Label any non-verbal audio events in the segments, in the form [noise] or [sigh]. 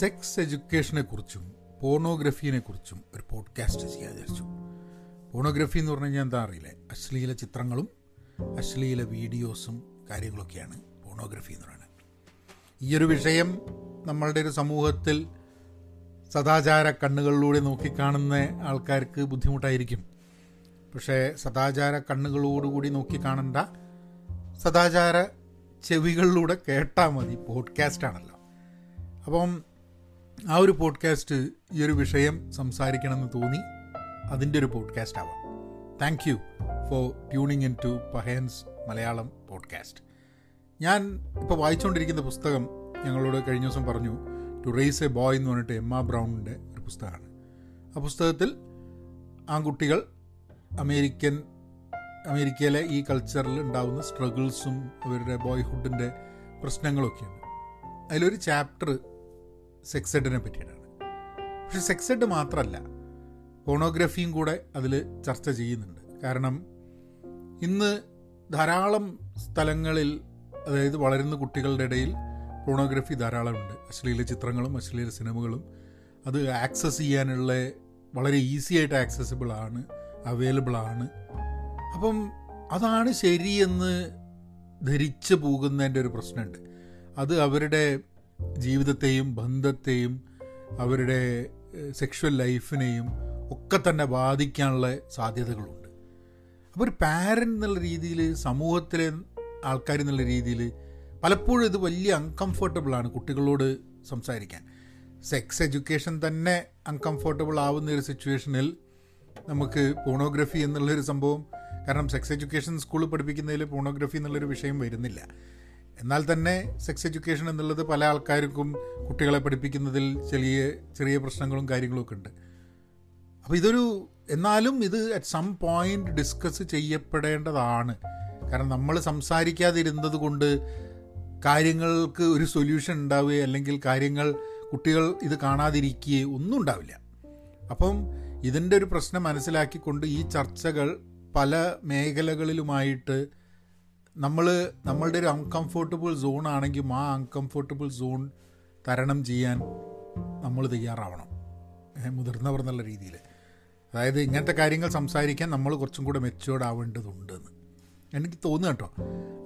Sex എഡ്യൂക്കേഷനെ കുറിച്ചും പോണോഗ്രഫീനെ കുറിച്ചും ഒരു പോഡ്കാസ്റ്റ് ചെയ്യാൻ വിചാരിച്ചു. പോണോഗ്രഫി എന്ന് പറഞ്ഞു കഴിഞ്ഞാൽ എന്താ അറിയില്ലേ. അശ്ലീല ചിത്രങ്ങളും അശ്ലീല വീഡിയോസും കാര്യങ്ങളൊക്കെയാണ് പോണോഗ്രഫി എന്ന് പറയുന്നത്. ഈ ഒരു വിഷയം നമ്മളുടെ ഒരു സമൂഹത്തിൽ സദാചാര കണ്ണുകളിലൂടെ നോക്കിക്കാണുന്ന ആൾക്കാർക്ക് ബുദ്ധിമുട്ടായിരിക്കും. പക്ഷേ സദാചാര കണ്ണുകളോടുകൂടി നോക്കിക്കാണേണ്ട സദാചാര ചെവികളിലൂടെ കേട്ടാൽ മതി പോഡ്കാസ്റ്റ് ആണല്ലോ. അപ്പം ആ ഒരു പോഡ്കാസ്റ്റ് ഈ ഒരു വിഷയം സംസാരിക്കണമെന്ന് തോന്നി. അതിന്റെ ഒരു പോഡ്കാസ്റ്റ് ആവാം. Thank you for tuning in to Pahayan's Malayalam podcast. ഞാൻ ഇപ്പോൾ വായിച്ചുകൊണ്ടിരിക്കുന്ന പുസ്തകം ഞങ്ങളോട് കഴിഞ്ഞ ദിവസം പറഞ്ഞു ടു റേസ് എ ബോയ് എന്ന് പറഞ്ഞിട്ട് എമ്മ ബ്രൗണിന്റെ ഒരു പുസ്തകമാണ്. ആ പുസ്തകത്തിൽ ആൺകുട്ടികൾ അമേരിക്കൻ അമേരിക്കയിലെ ഈ കൾച്ചറിൽ ഉണ്ടാകുന്ന സ്ട്രഗിൾസും അവരുടെ ബോയ്ഹുഡിന്റെ പ്രശ്നങ്ങളൊക്കെയാണ്. അതിലൊരു ചാപ്റ്റർ സെക്സ് എഡിനെ പറ്റിയിട്ടാണ്. പക്ഷെ സെക്സ് എഡ് മാത്രമല്ല പോണോഗ്രഫിയും കൂടെ അതിൽ ചർച്ച ചെയ്യുന്നുണ്ട്. കാരണം ഇന്ന് ധാരാളം സ്ഥലങ്ങളിൽ അതായത് വളരുന്ന കുട്ടികളുടെ ഇടയിൽ പോണോഗ്രഫി ധാരാളമുണ്ട്. അശ്ലീല ചിത്രങ്ങളും അശ്ലീല സിനിമകളും. അത് ആക്സസ് ചെയ്യാനുള്ള വളരെ ഈസി ആയിട്ട് ആക്സസിബിൾ ആണ് അവൈലബിൾ ആണ്. അപ്പം അതാണ് ശരിയെന്ന് ധരിച്ചു പോകുന്നതിന്റെ ഒരു പ്രശ്നമുണ്ട്. അത് അവരുടെ ജീവിതത്തെയും ബന്ധത്തെയും അവരുടെ സെക്ഷൽ ലൈഫിനെയും ഒക്കെ തന്നെ ബാധിക്കാനുള്ള സാധ്യതകളുണ്ട്. അപ്പോൾ ഒരു പാരന്റ് എന്നുള്ള രീതിയിൽ സമൂഹത്തിലെ ആൾക്കാർ എന്നുള്ള രീതിയിൽ പലപ്പോഴും ഇത് വലിയ അൺകംഫർട്ടബിൾ ആണ് കുട്ടികളോട് സംസാരിക്കാൻ. സെക്സ് എഡ്യൂക്കേഷൻ തന്നെ അൺകംഫർട്ടബിൾ ആവുന്ന ഒരു സിറ്റുവേഷനിൽ നമുക്ക് പോണോഗ്രഫി എന്നുള്ളൊരു സംഭവം കാരണം സെക്സ് എഡ്യൂക്കേഷൻ സ്കൂളിൽ പഠിപ്പിക്കുന്നതിൽ പോണോഗ്രഫി എന്നുള്ളൊരു വിഷയം വരുന്നില്ല. എന്നാൽ തന്നെ സെക്സ് എഡ്യൂക്കേഷൻ എന്നുള്ളത് പല ആൾക്കാർക്കും കുട്ടികളെ പഠിപ്പിക്കുന്നതിൽ ചെറിയ ചെറിയ പ്രശ്നങ്ങളും കാര്യങ്ങളും ഒക്കെ ഉണ്ട്. അപ്പോൾ ഇതൊരു എന്നാലും ഇത് അറ്റ് സം പോയിന്റ് ഡിസ്കസ് ചെയ്യപ്പെടേണ്ടതാണ്. കാരണം നമ്മൾ സംസാരിക്കാതിരുന്നത് കൊണ്ട് കാര്യങ്ങൾക്ക് ഒരു സൊല്യൂഷൻ ഉണ്ടാവുകയോ അല്ലെങ്കിൽ കാര്യങ്ങൾ കുട്ടികൾ ഇത് കാണാതിരിക്കുകയോ ഒന്നും ഉണ്ടാവില്ല. അപ്പം ഇതിന്റെ ഒരു പ്രശ്നം മനസ്സിലാക്കിക്കൊണ്ട് ഈ ചർച്ചകൾ പല മേഖലകളിലുമായിട്ട് നമ്മൾ നമ്മളുടെ ഒരു അൺകംഫോർട്ടബിൾ സോൺ ആണെങ്കിൽ ആ അൺകംഫോർട്ടബിൾ സോൺ തരണം ചെയ്യാൻ നമ്മൾ തയ്യാറാവണം. മുതിർന്നവർ എന്നുള്ള രീതിയിൽ. അതായത് ഇങ്ങനത്തെ കാര്യങ്ങൾ സംസാരിക്കാൻ നമ്മൾ കുറച്ചും കൂടെ മെച്ചുവേർഡ് ആവേണ്ടതുണ്ട് എന്ന്. എനിക്ക് തോന്നുന്നു കേട്ടോ.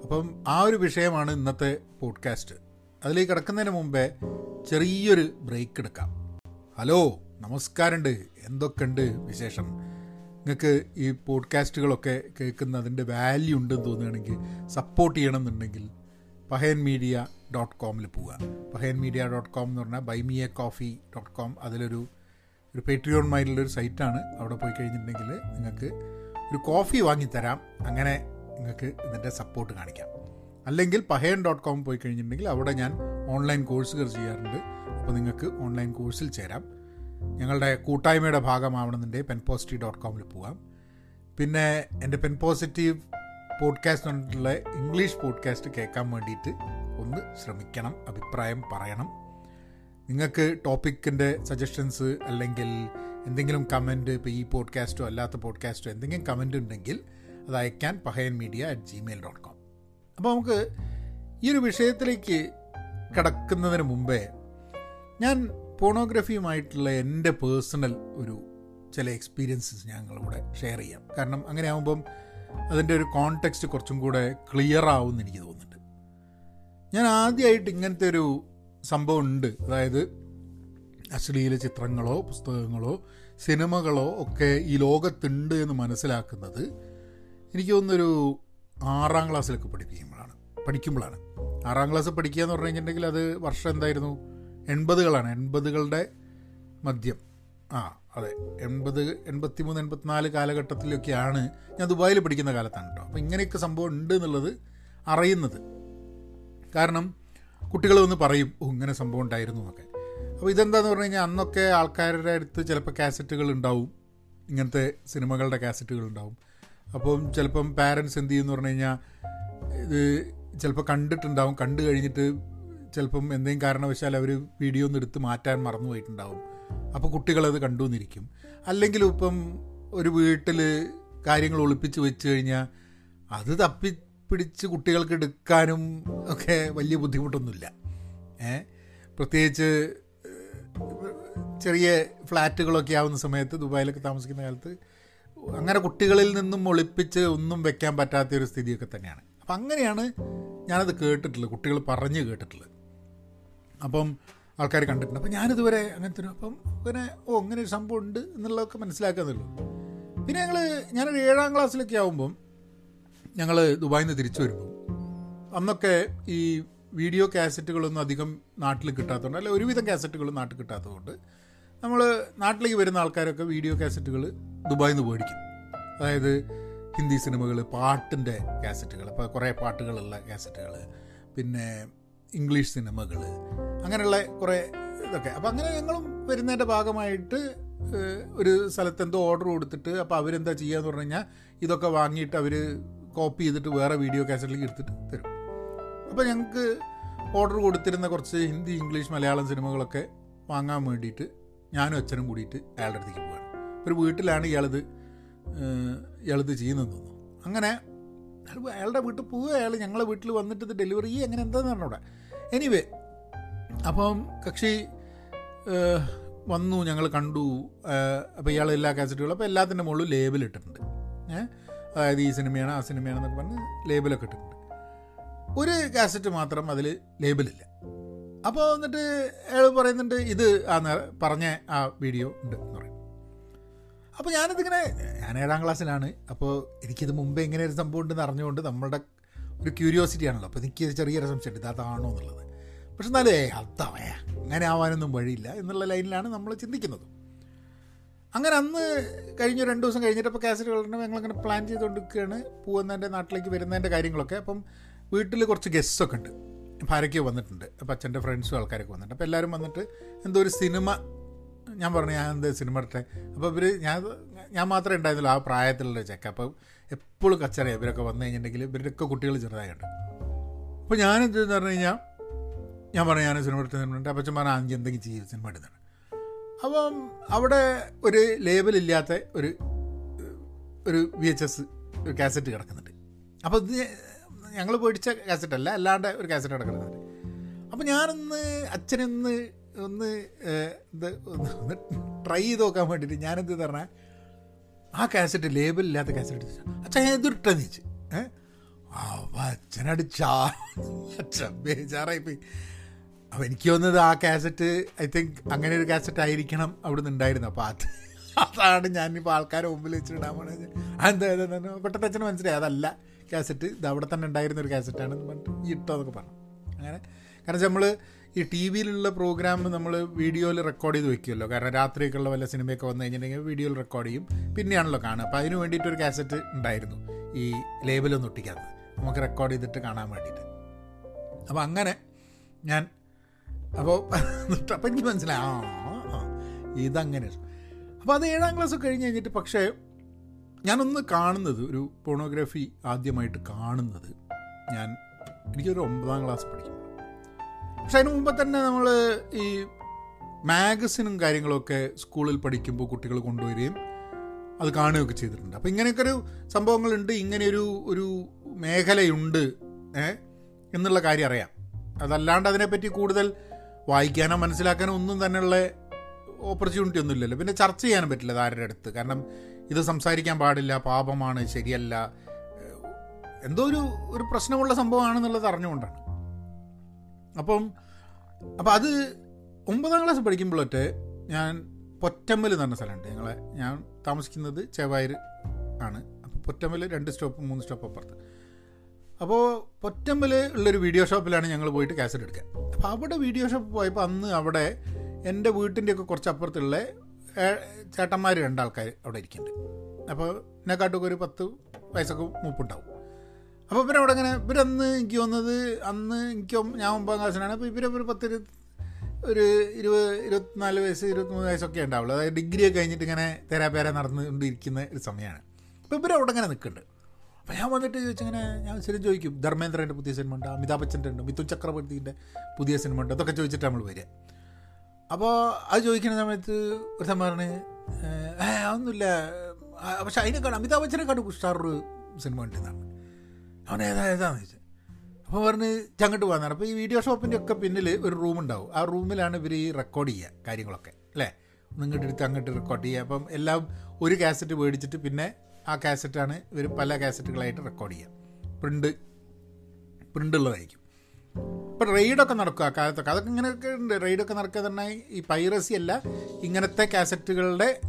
അപ്പം ആ ഒരു വിഷയമാണ് ഇന്നത്തെ പോഡ്കാസ്റ്റ് അതിലേക്ക് കിടക്കുന്നതിന് മുമ്പേ ചെറിയൊരു ബ്രേക്ക് എടുക്കാം. ഹലോ നമസ്കാരമുണ്ട്. എന്തൊക്കെയുണ്ട് വിശേഷം? നിങ്ങൾക്ക് ഈ പോഡ്കാസ്റ്റുകളൊക്കെ കേൾക്കുന്ന അതിന്റെ വാല്യൂ ഉണ്ടെന്ന് തോന്നുകയാണെങ്കിൽ സപ്പോർട്ട് ചെയ്യണമെന്നുണ്ടെങ്കിൽ പഹയൻ മീഡിയ ഡോട്ട് കോമിൽ പോവുക. പഹയൻ മീഡിയ ഡോട്ട് കോം എന്ന് പറഞ്ഞാൽ ബൈമിയ കോഫി ഡോട്ട് കോം അതിലൊരു ഒരു പേട്രിയോൺമായിട്ടുള്ളൊരു സൈറ്റാണ് അവിടെ പോയി കഴിഞ്ഞിട്ടുണ്ടെങ്കിൽ നിങ്ങൾക്ക് ഒരു കോഫി വാങ്ങിത്തരാം. അങ്ങനെ നിങ്ങൾക്ക് ഇതിന്റെ സപ്പോർട്ട് കാണിക്കാം. അല്ലെങ്കിൽ പഹയൻ ഡോട്ട് കോം പോയി കഴിഞ്ഞിട്ടുണ്ടെങ്കിൽ അവിടെ ഞാൻ ഓൺലൈൻ കോഴ്സുകൾ ചെയ്യാറുണ്ട്. അപ്പോൾ നിങ്ങൾക്ക് ഓൺലൈൻ കോഴ്സിൽ ചേരാം. ഞങ്ങളുടെ കൂട്ടായ്മയുടെ ഭാഗമാവണമെന്നുണ്ടെങ്കിൽ പെൻ പോസിറ്റീവ് ഡോട്ട് കോമിൽ പോകാം. പിന്നെ എന്റെ പെൻ പോസിറ്റീവ് പോഡ്കാസ്റ്റ് പറഞ്ഞിട്ടുള്ള ഇംഗ്ലീഷ് പോഡ്കാസ്റ്റ് കേൾക്കാൻ വേണ്ടിയിട്ട് ഒന്ന് ശ്രമിക്കണം അഭിപ്രായം പറയണം. നിങ്ങൾക്ക് ടോപ്പിക്കിന്റെ സജഷൻസ് അല്ലെങ്കിൽ എന്തെങ്കിലും കമന്റ് ഇപ്പോൾ ഈ പോഡ്കാസ്റ്റോ അല്ലാത്ത പോഡ്കാസ്റ്റോ എന്തെങ്കിലും കമന്റ് ഉണ്ടെങ്കിൽ അത് അയക്കാൻ Pahayan media at Gmail dot com അപ്പോൾ നമുക്ക് ഈ ഒരു വിഷയത്തിലേക്ക് കിടക്കുന്നതിന് മുമ്പേ ഞാൻ പോണോഗ്രഫിയുമായിട്ടുള്ള എന്റെ പേഴ്സണൽ ഒരു ചില എക്സ്പീരിയൻസസ് ഞങ്ങളിവിടെ ഷെയർ ചെയ്യാം. കാരണം അങ്ങനെ ആകുമ്പം അതിന്റെ ഒരു കോണ്ടെക്സ്റ്റ് കുറച്ചും കൂടെ ക്ലിയർ ആവുമെന്ന് എനിക്ക് തോന്നുന്നുണ്ട്. ഞാൻ ആദ്യമായിട്ട് ഇങ്ങനത്തെ ഒരു സംഭവം ഉണ്ട്. അതായത് അശ്ലീല ചിത്രങ്ങളോ പുസ്തകങ്ങളോ സിനിമകളോ ഒക്കെ ഈ ലോകത്തുണ്ട് എന്ന് മനസ്സിലാക്കുന്നത് എനിക്ക് തോന്നുന്നൊരു ആറാം ക്ലാസ്സിലൊക്കെ പഠിപ്പിക്കുമ്പോഴാണ്. പഠിക്കുമ്പോഴാണ്. ആറാം ക്ലാസ് പഠിക്കുക എന്ന് പറഞ്ഞു കഴിഞ്ഞിട്ടുണ്ടെങ്കിൽ അത് വർഷം എന്തായിരുന്നു? എൺപതുകളാണ്. എൺപതുകളുടെ മദ്യം ആ അതെ. എൺപത് എൺപത്തി മൂന്ന് എൺപത്തിനാല് കാലഘട്ടത്തിലൊക്കെയാണ് ഞാൻ ദുബായിൽ പഠിക്കുന്ന കാലത്താണ് കേട്ടോ അപ്പോൾ ഇങ്ങനെയൊക്കെ സംഭവം ഉണ്ട് എന്നുള്ളത് അറിയുന്നത്. കാരണം കുട്ടികൾ വന്ന് പറയും ഇങ്ങനെ സംഭവം ഉണ്ടായിരുന്നു എന്നൊക്കെ. അപ്പോൾ ഇതെന്താന്ന് പറഞ്ഞു കഴിഞ്ഞാൽ അന്നൊക്കെ ആൾക്കാരുടെ അടുത്ത് ചിലപ്പോൾ കാസറ്റുകൾ ഉണ്ടാവും. ഇങ്ങനത്തെ സിനിമകളുടെ കാസറ്റുകൾ ഉണ്ടാവും. അപ്പം ചിലപ്പം പാരൻസ് എന്ത് ചെയ്യുമെന്ന് പറഞ്ഞു കഴിഞ്ഞാൽ ഇത് ചിലപ്പോൾ കണ്ടിട്ടുണ്ടാവും. കണ്ടു കഴിഞ്ഞിട്ട് ചിലപ്പം എന്തെങ്കിലും കാരണവശാൽ അവർ വീഡിയോ ഒന്ന് എടുത്ത് മാറ്റാൻ മറന്നു പോയിട്ടുണ്ടാവും. അപ്പോൾ കുട്ടികളത് കണ്ടു എന്നിരിക്കും അല്ലെങ്കിൽ ഇപ്പം ഒരു വീട്ടിൽ കാര്യങ്ങൾ ഒളിപ്പിച്ച് വെച്ച് കഴിഞ്ഞാൽ അത് തപ്പി പിടിച്ച് കുട്ടികൾക്ക് എടുക്കാനും ഒക്കെ വലിയ ബുദ്ധിമുട്ടൊന്നുമില്ല. ഏ? പ്രത്യേകിച്ച് ചെറിയ ഫ്ലാറ്റുകളൊക്കെ ആവുന്ന സമയത്ത് ദുബായിലൊക്കെ താമസിക്കുന്ന കാലത്ത് അങ്ങനെ കുട്ടികളിൽ നിന്നും ഒളിപ്പിച്ച് ഒന്നും വെക്കാൻ പറ്റാത്ത ഒരു സ്ഥിതിയൊക്കെ തന്നെയാണ്. അപ്പം അങ്ങനെയാണ് ഞാനത് കേട്ടിട്ടുള്ളത്. കുട്ടികൾ പറഞ്ഞ് കേട്ടിട്ടുള്ളത്. അപ്പം ആൾക്കാർ കണ്ടിട്ടുണ്ട്. അപ്പം ഞാനിതുവരെ അങ്ങനത്തെ ഒരു അപ്പം പിന്നെ ഓ അങ്ങനെ ഒരു സംഭവം ഉണ്ട് എന്നുള്ളതൊക്കെ മനസ്സിലാക്കുന്നുള്ളൂ പിന്നെ ഞങ്ങൾ ഞാനൊരു ഏഴാം ക്ലാസ്സിലൊക്കെ ആകുമ്പം ഞങ്ങൾ ദുബായിൽ നിന്ന് തിരിച്ചു വരുമ്പം അന്നൊക്കെ ഈ വീഡിയോ കാസറ്റുകളൊന്നും അധികം നാട്ടിൽ കിട്ടാത്തതുകൊണ്ട് അല്ലെങ്കിൽ ഒരുവിധം കാസറ്റുകൾ നാട്ടിൽ കിട്ടാത്തതുകൊണ്ട് നമ്മൾ നാട്ടിലേക്ക് വരുന്ന ആൾക്കാരൊക്കെ വീഡിയോ കാസറ്റുകൾ ദുബായിൽ നിന്ന് മേടിക്കും. അതായത് ഹിന്ദി സിനിമകൾ പാട്ടിന്റെ കാസറ്റുകൾ ഇപ്പോൾ കുറേ പാട്ടുകളുള്ള കാസറ്റുകൾ പിന്നെ ഇംഗ്ലീഷ് സിനിമകൾ അങ്ങനെയുള്ള കുറേ ഇതൊക്കെ. അപ്പോൾ അങ്ങനെ ഞങ്ങളും വരുന്നതിന്റെ ഭാഗമായിട്ട് ഒരു സ്ഥലത്ത് എന്തോ ഓർഡർ കൊടുത്തിട്ട് അപ്പോൾ അവരെന്താ ചെയ്യുകയെന്ന് പറഞ്ഞു കഴിഞ്ഞാൽ ഇതൊക്കെ വാങ്ങിയിട്ട് അവർ കോപ്പി ചെയ്തിട്ട് വേറെ വീഡിയോ കാസറ്റിലേക്ക് എടുത്തിട്ട് തരും. അപ്പോൾ ഞങ്ങൾക്ക് ഓർഡർ കൊടുത്തിരുന്ന കുറച്ച് ഹിന്ദി ഇംഗ്ലീഷ് മലയാളം സിനിമകളൊക്കെ വാങ്ങാൻ വേണ്ടിയിട്ട് ഞാനും അച്ഛനും കൂടിയിട്ട് അയാളുടെ അടുത്തേക്ക് പോവാണ്. ഒരു വീട്ടിലാണ് ഇയാളിത് ഇയാളിത് ചെയ്യുന്നതെന്ന് തോന്നുന്നു. അങ്ങനെ അയാളുടെ വീട്ടിൽ പോവുക അയാൾ ഞങ്ങളെ വീട്ടിൽ വന്നിട്ട് ഇത് ഡെലിവറി ചെയ്യുക അങ്ങനെ എന്താണെന്ന് പറഞ്ഞൂടെ. എനിവേ അപ്പം കക്ഷി വന്നു ഞങ്ങൾ കണ്ടു. അപ്പോൾ ഇയാൾ എല്ലാ കാസറ്റുകളും അപ്പോൾ എല്ലാത്തിന്റെ മുകളിൽ ലേബൽ ഇട്ടിട്ടുണ്ട്. ഏഹ് അതായത് ഈ സിനിമയാണ് ആ സിനിമയാണെന്നൊക്കെ പറഞ്ഞ് ലേബലൊക്കെ ഇട്ടിട്ടുണ്ട്. ഒരു കാസറ്റ് മാത്രം അതിൽ ലേബലില്ല അപ്പോൾ എന്നിട്ട് അയാൾ പറയുന്നുണ്ട് ഇത് ആ പറഞ്ഞ ആ വീഡിയോ ഉണ്ട് എന്ന് പറയും. അപ്പോൾ ഞാനിതിങ്ങനെ ഞാൻ ഏഴാം ക്ലാസ്സിലാണ് അപ്പോൾ എനിക്കിത് മുമ്പേ ഇങ്ങനെ ഒരു സംഭവം ഉണ്ടെന്ന് അറിഞ്ഞുകൊണ്ട് നമ്മളുടെ ഒരു ക്യൂരിയോസിറ്റി ആണല്ലോ. അപ്പോൾ എനിക്ക് ചെറിയൊരു സംശയം ഇത് അതാണോ എന്നുള്ളത്. പക്ഷെ എന്നാലും അതാവേ അങ്ങനെ ആവാനൊന്നും വഴിയില്ല എന്നുള്ള ലൈനിലാണ് നമ്മൾ ചിന്തിക്കുന്നത്. അങ്ങനെ അന്ന് കഴിഞ്ഞ രണ്ട് ദിവസം കഴിഞ്ഞിട്ട് കഴിഞ്ഞിട്ടപ്പോൾ കാസറ്റ് കളറിന് ഞങ്ങളിങ്ങനെ പ്ലാൻ ചെയ്തുകൊണ്ടിരിക്കുകയാണ്. പോകുന്നതിന്റെ നാട്ടിലേക്ക് വരുന്നതിന്റെ കാര്യങ്ങളൊക്കെ. അപ്പം വീട്ടിൽ കുറച്ച് ഗസ്റ്റൊക്കെ ഉണ്ട്. ഭാര്യയ്ക്ക് വന്നിട്ടുണ്ട്. അപ്പം അച്ഛന്റെ ഫ്രണ്ട്സും ആൾക്കാരൊക്കെ വന്നിട്ടുണ്ട്. അപ്പോൾ എല്ലാവരും വന്നിട്ട് എന്തോ ഒരു സിനിമ ഞാൻ പറഞ്ഞു ഞാൻ എന്താ സിനിമ ഇട്ടെ അപ്പോൾ ഇവർ ഞാൻ ഞാൻ മാത്രമേ ഉണ്ടായിരുന്നുള്ളൂ ആ പ്രായത്തിലുള്ള ചെക്ക അപ്പോൾ എപ്പോഴും കച്ചറയാണ് ഇവരൊക്കെ വന്നു കഴിഞ്ഞിട്ടുണ്ടെങ്കിൽ ഇവരുടെയൊക്കെ കുട്ടികൾ ചെറുതായിട്ട് അപ്പോൾ ഞാനെന്തെന്ന് പറഞ്ഞു കഴിഞ്ഞാൽ ഞാൻ പറഞ്ഞു ഞാൻ സിനിമ എടുത്തിട്ടുണ്ട് അപ്പച്ചൻ പറഞ്ഞാൽ അഞ്ച് എന്തെങ്കിലും ചെയ്യും സിനിമ എടുത്താണ് അപ്പം അവിടെ ഒരു ലേബലില്ലാത്ത ഒരു ഒരു വി എച്ച് എസ് ഒരു കാസറ്റ് കിടക്കുന്നുണ്ട്. അപ്പോൾ ഇത് ഞങ്ങൾ പേടിച്ച കാസറ്റ് അല്ല അല്ലാണ്ട് ഒരു കാസറ്റ് കിടക്കുന്നുണ്ട് അപ്പോൾ ഞാനൊന്ന് അച്ഛനൊന്ന് ഒന്ന് ഇത് ഒന്ന് ട്രൈ ചെയ്ത് നോക്കാൻ വേണ്ടിയിട്ട് ഞാനെന്ത് പറഞ്ഞാൽ ആ കാസറ്റ് ലേബലില്ലാത്ത കാസറ്റ് അച്ഛൻ ഞാൻ വെച്ച് ഏഹ് അച്ഛനടിച്ചാ അച്ഛൻ ബേജാറായി പോയി അപ്പോൾ എനിക്ക് തോന്നുന്നത് ആ കാസറ്റ് ഐ തിങ്ക് അങ്ങനെ ഒരു കാസറ്റ് ആയിരിക്കണം അവിടെ നിന്ന് ഉണ്ടായിരുന്നു അപ്പോൾ അത് [laughs] അതാണ് ഞാനിപ്പോൾ ആൾക്കാരെ മുമ്പിൽ വെച്ചിടാൻ പോണത്. എന്താ പെട്ടെന്ന് അച്ഛന് മനസ്സിലായി. അതല്ല കാസറ്റ് ഇത് അവിടെ തന്നെ ഉണ്ടായിരുന്ന ഒരു കാസറ്റാണെന്ന് പറഞ്ഞിട്ട് ഈ ഇട്ടോ എന്നൊക്കെ പറഞ്ഞു. അങ്ങനെ. കാരണം നമ്മൾ ഈ ടി വിയിലുള്ള പ്രോഗ്രാം നമ്മൾ വീഡിയോയിൽ റെക്കോർഡ് ചെയ്ത് വെക്കുമല്ലോ കാരണം രാത്രിയൊക്കെയുള്ള വല്ല സിനിമയൊക്കെ വന്നു കഴിഞ്ഞിട്ടുണ്ടെങ്കിൽ വീഡിയോയിൽ റെക്കോർഡ് ചെയ്യും. പിന്നെയാണല്ലോ കാണുക. അപ്പോൾ അതിന് വേണ്ടിയിട്ടൊരു കാസറ്റ് ഉണ്ടായിരുന്നു. ഈ ലേബലൊന്നും ഒട്ടിക്കാത്തത്. നമുക്ക് റെക്കോർഡ് ചെയ്തിട്ട് കാണാൻ വേണ്ടിയിട്ട്. അപ്പോൾ അങ്ങനെ ഞാൻ അപ്പോൾ [laughs] അപ്പം എനിക്ക് മനസ്സിലായി. ആ ഇതങ്ങനെ. അപ്പോൾ അത് ഏഴാം ക്ലാസ് കഴിഞ്ഞ് കഴിഞ്ഞിട്ട് പക്ഷേ ഞാനൊന്ന് കാണുന്നത് ഒരു പോണോഗ്രാഫി ആദ്യമായിട്ട് കാണുന്നത് ഞാൻ എനിക്കൊരു ഒമ്പതാം ക്ലാസ് പഠിക്കും പക്ഷെ അതിന് മുമ്പ് തന്നെ നമ്മൾ ഈ മാഗസിനും കാര്യങ്ങളൊക്കെ സ്കൂളിൽ പഠിക്കുമ്പോൾ കുട്ടികൾ കൊണ്ടുവരികയും അത് കാണുകയൊക്കെ ചെയ്തിട്ടുണ്ട്. അപ്പോൾ ഇങ്ങനെയൊക്കെ ഒരു സംഭവങ്ങളുണ്ട് ഇങ്ങനെയൊരു ഒരു മേഖലയുണ്ട് എന്നുള്ള കാര്യം അറിയാം. അതല്ലാണ്ട് അതിനെപ്പറ്റി കൂടുതൽ വായിക്കാനോ മനസ്സിലാക്കാനോ ഒന്നും തന്നെയുള്ള ഓപ്പർച്യൂണിറ്റി ഒന്നും ഇല്ലല്ലോ. പിന്നെ ചർച്ച ചെയ്യാനും പറ്റില്ല ആരുടെ അടുത്ത്. കാരണം ഇത് സംസാരിക്കാൻ പാടില്ല പാപമാണ് ശരിയല്ല എന്തോ ഒരു ഒരു പ്രശ്നമുള്ള സംഭവമാണെന്നുള്ളത് അറിഞ്ഞുകൊണ്ടാണ്. അപ്പം അപ്പം അത് ഒമ്പതാം ക്ലാസ് പഠിക്കുമ്പോഴൊക്കെ ഞാൻ പൊറ്റമ്മൽ എന്ന് പറഞ്ഞ സ്ഥലമുണ്ട്. ഞങ്ങളെ ഞാൻ താമസിക്കുന്നത് ചെവായർ ആണ്. അപ്പോൾ പൊറ്റമ്മൽ രണ്ട് സ്റ്റോപ്പ് മൂന്ന് സ്റ്റോപ്പ് അപ്പുറത്ത്. അപ്പോൾ പൊറ്റമ്മൽ ഉള്ളൊരു വീഡിയോ ഷോപ്പിലാണ് ഞങ്ങൾ പോയിട്ട് കാസറ്റ് എടുക്കുക അപ്പോൾ അവിടെ വീഡിയോ ഷോപ്പ് പോയപ്പോൾ അന്ന് അവിടെ എന്റെ വീട്ടിന്റെയൊക്കെ കുറച്ച് അപ്പുറത്തുള്ള ചേട്ടന്മാർ രണ്ടാൾക്കാർ അവിടെ ഇരിക്കുന്നുണ്ട്. അപ്പോൾ എന്നെക്കാട്ടൊക്കെ ഒരു പത്ത് വയസ്സൊക്കെ മൂപ്പുണ്ടാവും. അപ്പോൾ അവിടെ ഇങ്ങനെ ഇവരന്ന് എനിക്ക് തോന്നുന്നത് അന്ന് എനിക്ക് ഞാൻ ഒമ്പതാം ക്ലാസ്സിലാണ്. അപ്പോൾ ഇവരെ ഒരു പത്ത് ഒരു ഇരുപത് ഇരുപത്തിനാല് വയസ്സ് ഇരുപത്തിമൂന്ന് വയസ്സൊക്കെ ഉണ്ടാവുള്ളൂ. അതായത് ഡിഗ്രി ഒക്കെ കഴിഞ്ഞിട്ട് ഇങ്ങനെ തേരാപേര നടന്നുകൊണ്ടിരിക്കുന്ന ഒരു സമയമാണ്. അപ്പോൾ ഇവരവിടെ ഇങ്ങനെ നിൽക്കുന്നുണ്ട്. അപ്പോൾ ഞാൻ വന്നിട്ട് ചോദിച്ചിങ്ങനെ ഞാൻ ശരി ചോദിക്കും ധർമ്മേന്ദ്രന്റെ പുതിയ സിനിമ ഉണ്ട് അമിതാഭ് ബച്ചന്റെ ഉണ്ട് മിഥുൻ ചക്രവർത്തിന്റെ പുതിയ സിനിമ ഉണ്ട് അതൊക്കെ ചോദിച്ചിട്ട് നമ്മൾ വരിക. അപ്പോൾ അത് ചോദിക്കുന്ന സമയത്ത് ഒരു സംഭവമാണ് ഏ അതൊന്നുമില്ല. പക്ഷെ അതിനെക്കാളും അമിതാഭ് ബച്ചനെക്കാട്ടും ഉഷാറൊരു സിനിമ ഉണ്ടെന്നാണ് അവൻ ഏതാ ഏതാന്ന് ചോദിച്ചത് അപ്പോൾ പറഞ്ഞ് ചങ്ങോട്ട് പോകാൻ അപ്പോൾ ഈ വീഡിയോ ഷോപ്പിന്റെ ഒക്കെ പിന്നിൽ ഒരു റൂം ഉണ്ടാവും. ആ റൂമിലാണ് ഇവർ ഈ റെക്കോർഡ് ചെയ്യുക കാര്യങ്ങളൊക്കെ അല്ലേ? നിങ്ങളുടെ എടുത്ത് അങ്ങോട്ട് റെക്കോർഡ് ചെയ്യുക. അപ്പം എല്ലാം ഒരു കാസറ്റ് മേടിച്ചിട്ട് പിന്നെ ആ കാസറ്റാണ് ഇവർ പല കാസറ്റുകളായിട്ട് റെക്കോർഡ് ചെയ്യുക. പ്രിന്റ് പ്രിന്റ് ഉള്ളതായിരിക്കും. ഇപ്പം റെയ്ഡൊക്കെ നടക്കുക. കാലത്തൊക്കെ അതൊക്കെ ഇങ്ങനെയൊക്കെ ഉണ്ട്. റെയ്ഡൊക്കെ നടക്കുക തന്നെ ഈ പൈറസി അല്ല. ഇങ്ങനത്തെ കാസറ്റുകളുടെ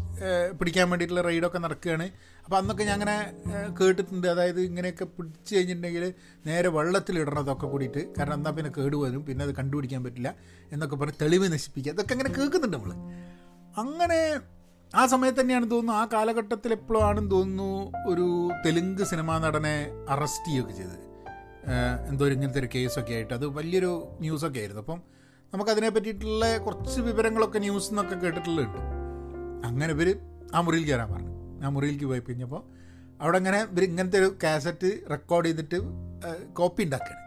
പിടിക്കാൻ വേണ്ടിയിട്ടുള്ള റെയ്ഡൊക്കെ നടക്കുകയാണ്. അപ്പോൾ അന്നൊക്കെ ഞാൻ അങ്ങനെ കേട്ടിട്ടുണ്ട്. അതായത് ഇങ്ങനെയൊക്കെ പിടിച്ച് കഴിഞ്ഞിട്ടുണ്ടെങ്കിൽ നേരെ വെള്ളത്തിലിടണതൊക്കെ കൂടിയിട്ട്. കാരണം എന്നാൽ പിന്നെ കേടുവരും. പിന്നെ അത് കണ്ടുപിടിക്കാൻ പറ്റില്ല എന്നൊക്കെ പറഞ്ഞ് തെളിവ് നശിപ്പിക്കുക. അതൊക്കെ അങ്ങനെ കേൾക്കുന്നുണ്ട് നമ്മൾ അങ്ങനെ ആ സമയത്ത് തന്നെയാണ് തോന്നുന്നു. ആ കാലഘട്ടത്തിൽ എപ്പോഴാണെന്ന് തോന്നുന്നു ഒരു തെലുങ്ക് സിനിമാ നടനെ അറസ്റ്റ് ചെയ്യുകയൊക്കെ ചെയ്തത്. എന്തോ ഇങ്ങനത്തെ ഒരു കേസൊക്കെ ആയിട്ട്. അത് വലിയൊരു ന്യൂസൊക്കെ ആയിരുന്നു. അപ്പം നമുക്കതിനെ പറ്റിയിട്ടുള്ള കുറച്ച് വിവരങ്ങളൊക്കെ ന്യൂസ് എന്നൊക്കെ കേട്ടിട്ടുള്ളുണ്ട് അങ്ങനെ ഇവർ ആ മുറിയിൽ കയറാൻ പറഞ്ഞു. ആ മുറിയിലേക്ക് പോയി കഴിഞ്ഞപ്പോൾ അവിടെ അങ്ങനെ ഇവർ ഇങ്ങനത്തെ ഒരു കാസറ്റ് റെക്കോർഡ് ചെയ്തിട്ട് കോപ്പി ഉണ്ടാക്കുകയാണ്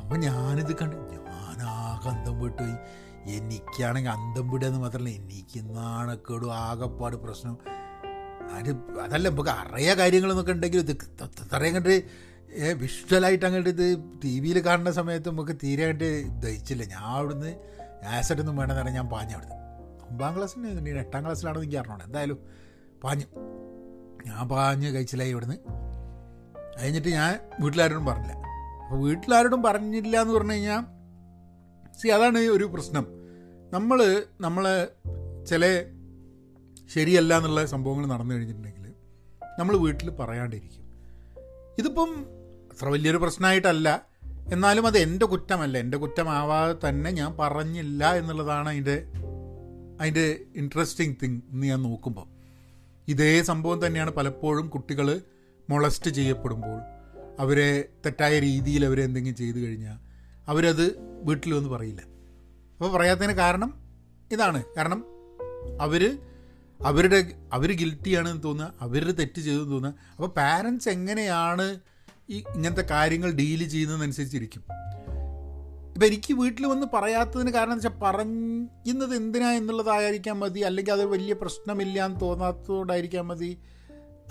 അപ്പോൾ ഞാനിത് കണ്ട് ഞാനാകെ അന്തം വിട്ടുപോയി എനിക്കാണെങ്കിൽ അന്തം വിടുക മാത്രമല്ല എനിക്ക് നാണക്കേടും ആകെപ്പാട് പ്രശ്നം. അത് അതല്ല നമുക്ക് അറിയ കാര്യങ്ങളെന്നൊക്കെ ഉണ്ടെങ്കിൽ ഇത് അത്രയും കണ്ട് വിഷ്വലായിട്ട് അങ്ങോട്ട് ഇത് ടി വിയിൽ കാണുന്ന സമയത്ത് നമുക്ക് തീരെ ആയിട്ട് ദഹിച്ചില്ല. ഞാൻ അവിടുന്ന് ആസറ്റൊന്നും വേണമെന്ന് പറഞ്ഞാൽ ഞാൻ പാഞ്ഞു അവിടുന്ന്. ഒമ്പതാം ക്ലാസ്സിന് എട്ടാം ക്ലാസ്സിലാണെന്ന് എനിക്ക് അറിഞ്ഞോ എന്തായാലും പാഞ്ഞു. ഞാൻ പാഞ്ഞ് കഴിച്ചില്ലായി ഇവിടുന്ന്. കഴിഞ്ഞിട്ട് ഞാൻ വീട്ടിലാരോടും പറഞ്ഞില്ല. അപ്പോൾ വീട്ടിലാരോടും പറഞ്ഞില്ല എന്ന് പറഞ്ഞു കഴിഞ്ഞാൽ സി അതാണ് ഒരു പ്രശ്നം. നമ്മൾ നമ്മളെ ചില ശരിയല്ല എന്നുള്ള സംഭവങ്ങൾ നടന്നു കഴിഞ്ഞിട്ടുണ്ടെങ്കിൽ നമ്മൾ വീട്ടിൽ പറയാണ്ടിരിക്കും. ഇതിപ്പം അത്ര വലിയൊരു പ്രശ്നമായിട്ടല്ല എന്നാലും അത് എന്റെ കുറ്റമല്ല. എന്റെ കുറ്റമാവാതെ തന്നെ ഞാൻ പറഞ്ഞില്ല എന്നുള്ളതാണ് അതിന്റെ അതിന്റെ ഇൻട്രസ്റ്റിംഗ് തിങ് എന്ന് ഞാൻ നോക്കുമ്പോൾ ഇതേ സംഭവം തന്നെയാണ് പലപ്പോഴും കുട്ടികൾ മൊളസ്റ്റ് ചെയ്യപ്പെടുമ്പോൾ. അവരെ തെറ്റായ രീതിയിൽ അവരെ എന്തെങ്കിലും ചെയ്തു കഴിഞ്ഞാൽ അവരത് വീട്ടിൽ വന്ന് പറയില്ല. അപ്പോൾ പറയാത്തതിന് കാരണം ഇതാണ്. കാരണം അവർ അവരുടെ അവർ ഗിൽറ്റിയാണെന്ന് തോന്നുക അവർ തെറ്റ് ചെയ്തെന്ന് തോന്നുക. അപ്പോൾ പാരൻസ് എങ്ങനെയാണ് ഈ ഇങ്ങനത്തെ കാര്യങ്ങൾ ഡീൽ ചെയ്യുന്നതനുസരിച്ചിരിക്കും. ഇപ്പം എനിക്ക് വീട്ടിൽ വന്ന് പറയാത്തതിന് കാരണം വെച്ചാൽ പറയുന്നത് എന്തിനാ എന്നുള്ളതായിരിക്കാൻ മതി അല്ലെങ്കിൽ അത് വലിയ പ്രശ്നമില്ല എന്ന് തോന്നാത്തതോടായിരിക്കാൻ മതി.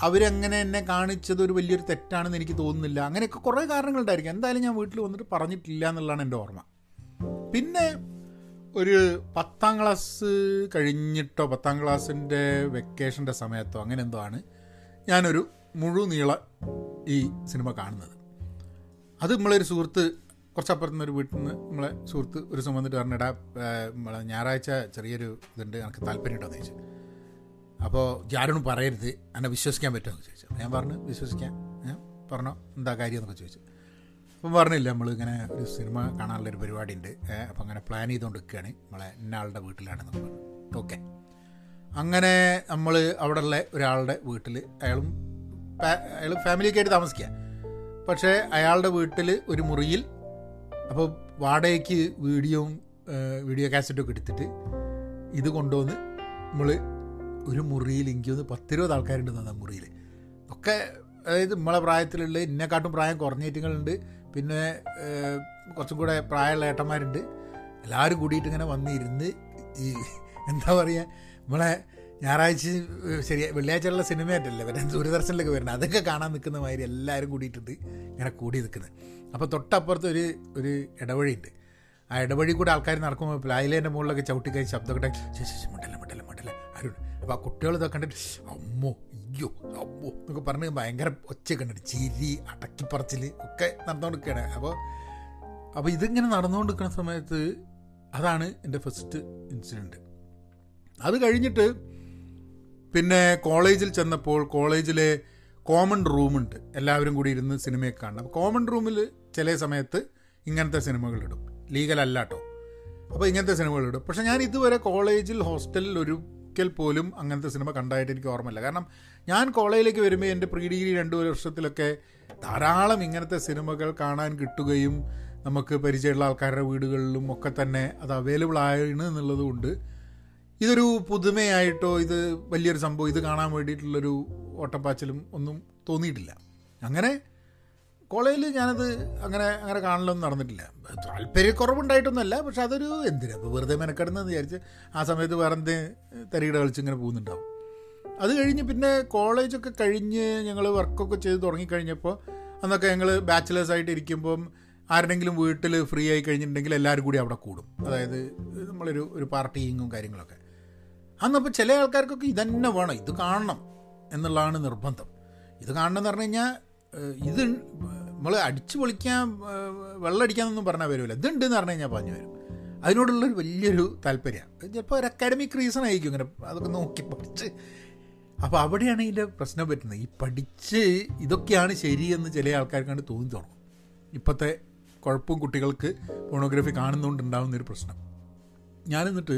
അവരങ്ങനെ എന്നെ കാണിച്ചത് ഒരു വലിയൊരു തെറ്റാണെന്ന് എനിക്ക് തോന്നുന്നില്ല. അങ്ങനെയൊക്കെ കുറേ കാരണങ്ങളുണ്ടായിരിക്കും. എന്തായാലും ഞാൻ വീട്ടിൽ വന്നിട്ട് പറഞ്ഞിട്ടില്ല എന്നുള്ളതാണ് എന്റെ ഓർമ്മ. പിന്നെ ഒരു പത്താം ക്ലാസ് കഴിഞ്ഞിട്ടോ പത്താം ക്ലാസ്സിന്റെ വെക്കേഷന്റെ സമയത്തോ അങ്ങനെ എന്തോ ആണ്. ഞാനൊരു മുഴുനീള ഈ സിനിമ കാണുന്നത്. അത് നമ്മളൊരു സുഹൃത്ത് കുറച്ചപ്പുറത്ത് നിന്ന് ഒരു വീട്ടിൽ നിന്ന് നമ്മളെ സുഹൃത്ത് ഒരു ദിവസം വന്നിട്ട് പറഞ്ഞിടാ നമ്മളെ ഞായറാഴ്ച ചെറിയൊരു ഇതുണ്ട് എനിക്ക് എന്ന് ചോദിച്ചു. അപ്പോൾ ആരോടും പറയരുത് എന്നെ വിശ്വസിക്കാൻ പറ്റുമോ എന്ന് ചോദിച്ചു. ഞാൻ പറഞ്ഞു വിശ്വസിക്കാൻ ഞാൻ പറഞ്ഞോ എന്താ കാര്യം? എന്നൊക്കെ ചോദിച്ചു. അപ്പം പറഞ്ഞില്ല നമ്മൾ ഇങ്ങനെ ഒരു സിനിമ കാണാനുള്ളൊരു പരിപാടി ഉണ്ട് അപ്പം അങ്ങനെ പ്ലാൻ ചെയ്തുകൊണ്ട് നിൽക്കുകയാണ് നമ്മളെ ഇന്നയാളുടെ വീട്ടിലാണെന്ന് പറഞ്ഞു. ഓക്കെ. അങ്ങനെ നമ്മൾ അവിടെയുള്ള ഒരാളുടെ വീട്ടിൽ അയാളും അയാൾ ഫാമിലിയൊക്കെ ആയിട്ട് താമസിക്കുക പക്ഷേ അയാളുടെ വീട്ടിൽ ഒരു മുറിയിൽ അപ്പോൾ വാടകയ്ക്ക് വീഡിയോയും വീഡിയോ കാസറ്റൊക്കെ എടുത്തിട്ട് ഇത് കൊണ്ടുവന്ന് നമ്മൾ ഒരു മുറിയിൽ എനിക്ക് ഒന്ന് പത്തിരുപത് ആൾക്കാരുണ്ട് തന്നെ മുറിയിൽ ഒക്കെ അതായത് നമ്മളെ പ്രായത്തിലുള്ള ഇന്നെക്കാട്ടും പ്രായം കുറഞ്ഞേറ്റങ്ങളുണ്ട് പിന്നെ കുറച്ചും കൂടെ പ്രായമുള്ള ഏട്ടന്മാരുണ്ട്. എല്ലാവരും കൂടിയിട്ട് ഇങ്ങനെ വന്നിരുന്ന് ഈ എന്താ പറയുക നമ്മളെ ഞായറാഴ്ച ശരി വെള്ളിയാഴ്ചയുള്ള സിനിമയായിട്ടല്ലേ വരാൻ ദൂരദർശനിലൊക്കെ വരുന്നത്. അതൊക്കെ കാണാൻ നിൽക്കുന്ന മാതിരി എല്ലാവരും കൂടിയിട്ടുണ്ട്. ഇങ്ങനെ കൂടി നിൽക്കുന്നത്. അപ്പോൾ തൊട്ടപ്പുറത്ത് ഒരു ഒരു ഇടവഴി ഉണ്ട് ആ ഇടവഴി കൂടെ ആൾക്കാർ നടക്കുമ്പോൾ പ്ലായിലേന്റെ മുകളിലൊക്കെ ചവിട്ടിക്കഴിച്ച് ശബ്ദമൊക്കെ മണ്ടല്ല മണ്ടല്ല മണ്ടല്ല ആരും അപ്പോൾ ആ കുട്ടികൾ ഇതൊക്കെ കണ്ടിട്ട് അമ്മോ അയ്യോ അമ്മോ എന്നൊക്കെ പറഞ്ഞ് ഭയങ്കര ഒച്ച കണ്ടിട്ട് ചിരി അടക്കിപ്പറച്ചിൽ ഒക്കെ നടന്നുകൊണ്ടിരിക്കുകയാണ്. അപ്പോൾ അപ്പോൾ ഇതിങ്ങനെ നടന്നുകൊണ്ടിരിക്കുന്ന സമയത്ത് അതാണ് എന്റെ ഫസ്റ്റ് ഇൻസിഡന്റ്. അത് കഴിഞ്ഞിട്ട് പിന്നെ കോളേജിൽ ചെന്നപ്പോൾ കോളേജിലെ കോമൺ റൂമുണ്ട്. എല്ലാവരും കൂടി ഇരുന്ന് സിനിമയൊക്കെ കാണണം. അപ്പോൾ കോമൺ റൂമിൽ ചില സമയത്ത് ഇങ്ങനത്തെ സിനിമകൾ സിനിമകളിടും ലീഗൽ കേട്ടോ അപ്പോൾ ഇങ്ങനത്തെ സിനിമകൾ ഇടും. പക്ഷേ ഞാൻ ഇതുവരെ കോളേജിൽ ഹോസ്റ്റലിൽ ഒരിക്കൽ പോലും അങ്ങനത്തെ സിനിമ കണ്ടായിട്ട് എനിക്ക് ഓർമ്മയില്ല. കാരണം ഞാൻ കോളേജിലേക്ക് വരുമ്പോൾ എന്റെ പ്രീ ഡിഗ്രി രണ്ട് വർഷത്തിലൊക്കെ ധാരാളം ഇങ്ങനത്തെ സിനിമകൾ കാണാൻ കിട്ടുകയും നമുക്ക് പരിചയമുള്ള ആൾക്കാരുടെ വീടുകളിലും ഒക്കെ തന്നെ അത് അവൈലബിൾ ആണ് എന്നുള്ളത് കൊണ്ട് ഇതൊരു പുതുമയായിട്ടോ ഇത് വലിയൊരു സംഭവം ഇത് കാണാൻ വേണ്ടിയിട്ടുള്ളൊരു ഓട്ടപ്പാച്ചിലും ഒന്നും തോന്നിയിട്ടില്ല. അങ്ങനെ കോളേജിൽ ഞാനത് അങ്ങനെ അങ്ങനെ കാണലൊന്നും നടന്നിട്ടില്ല. താല്പര്യക്കുറവുണ്ടായിട്ടൊന്നുമല്ല പക്ഷെ അതൊരു എന്തിനാ? ഇപ്പോൾ വെറുതെ മെനക്കെടുന്നെന്ന് വിചാരിച്ച് ആ സമയത്ത് വേറെ എന്തേ തരികിട കളിച്ച് ഇങ്ങനെ പോകുന്നുണ്ടാവും. അത് കഴിഞ്ഞ് പിന്നെ കോളേജൊക്കെ കഴിഞ്ഞ് ഞങ്ങൾ വർക്കൊക്കെ ചെയ്ത് തുടങ്ങിക്കഴിഞ്ഞപ്പോൾ അന്നൊക്കെ ഞങ്ങൾ ബാച്ചിലേഴ്സ് ആയിട്ട് ഇരിക്കുമ്പം ആരുടെങ്കിലും വീട്ടിൽ ഫ്രീ ആയി കഴിഞ്ഞിട്ടുണ്ടെങ്കിൽ എല്ലാവരും കൂടി അവിടെ കൂടും. അതായത് നമ്മളൊരു ഒരു പാർട്ടിയിങ്ങും കാര്യങ്ങളൊക്കെ. അന്നപ്പോൾ ചില ആൾക്കാർക്കൊക്കെ ഇതന്നെ വേണം ഇത് കാണണം എന്നുള്ളതാണ് നിർബന്ധം. ഇത് കാണണം എന്ന് പറഞ്ഞു കഴിഞ്ഞാൽ ഇത് നമ്മൾ അടിച്ചു പൊളിക്കാൻ വെള്ളം അടിക്കാനൊന്നും പറഞ്ഞാൽ വരുമല്ലോ ഇതുണ്ട് എന്ന് പറഞ്ഞു കഴിഞ്ഞാൽ പറഞ്ഞു വരും അതിനോടുള്ളൊരു വലിയൊരു താല്പര്യമാണ് ചിലപ്പോൾ ഒരു അക്കാഡമിക് റീസൺ ആയിരിക്കും ഇങ്ങനെ അതൊക്കെ നോക്കി പഠിച്ച്. അപ്പോൾ അവിടെയാണ് ഇതിന്റെ പ്രശ്നം പറ്റുന്നത് ഈ പഠിച്ച് ഇതൊക്കെയാണ് ശരിയെന്ന് ചില ആൾക്കാർക്കാണ്ട് തോന്നി തുടങ്ങും ഇപ്പോഴത്തെ കുഴപ്പവും കുട്ടികൾക്ക് ഫോണോഗ്രാഫി കാണുന്നതുകൊണ്ട് ഒരു പ്രശ്നം. ഞാനെന്നിട്ട്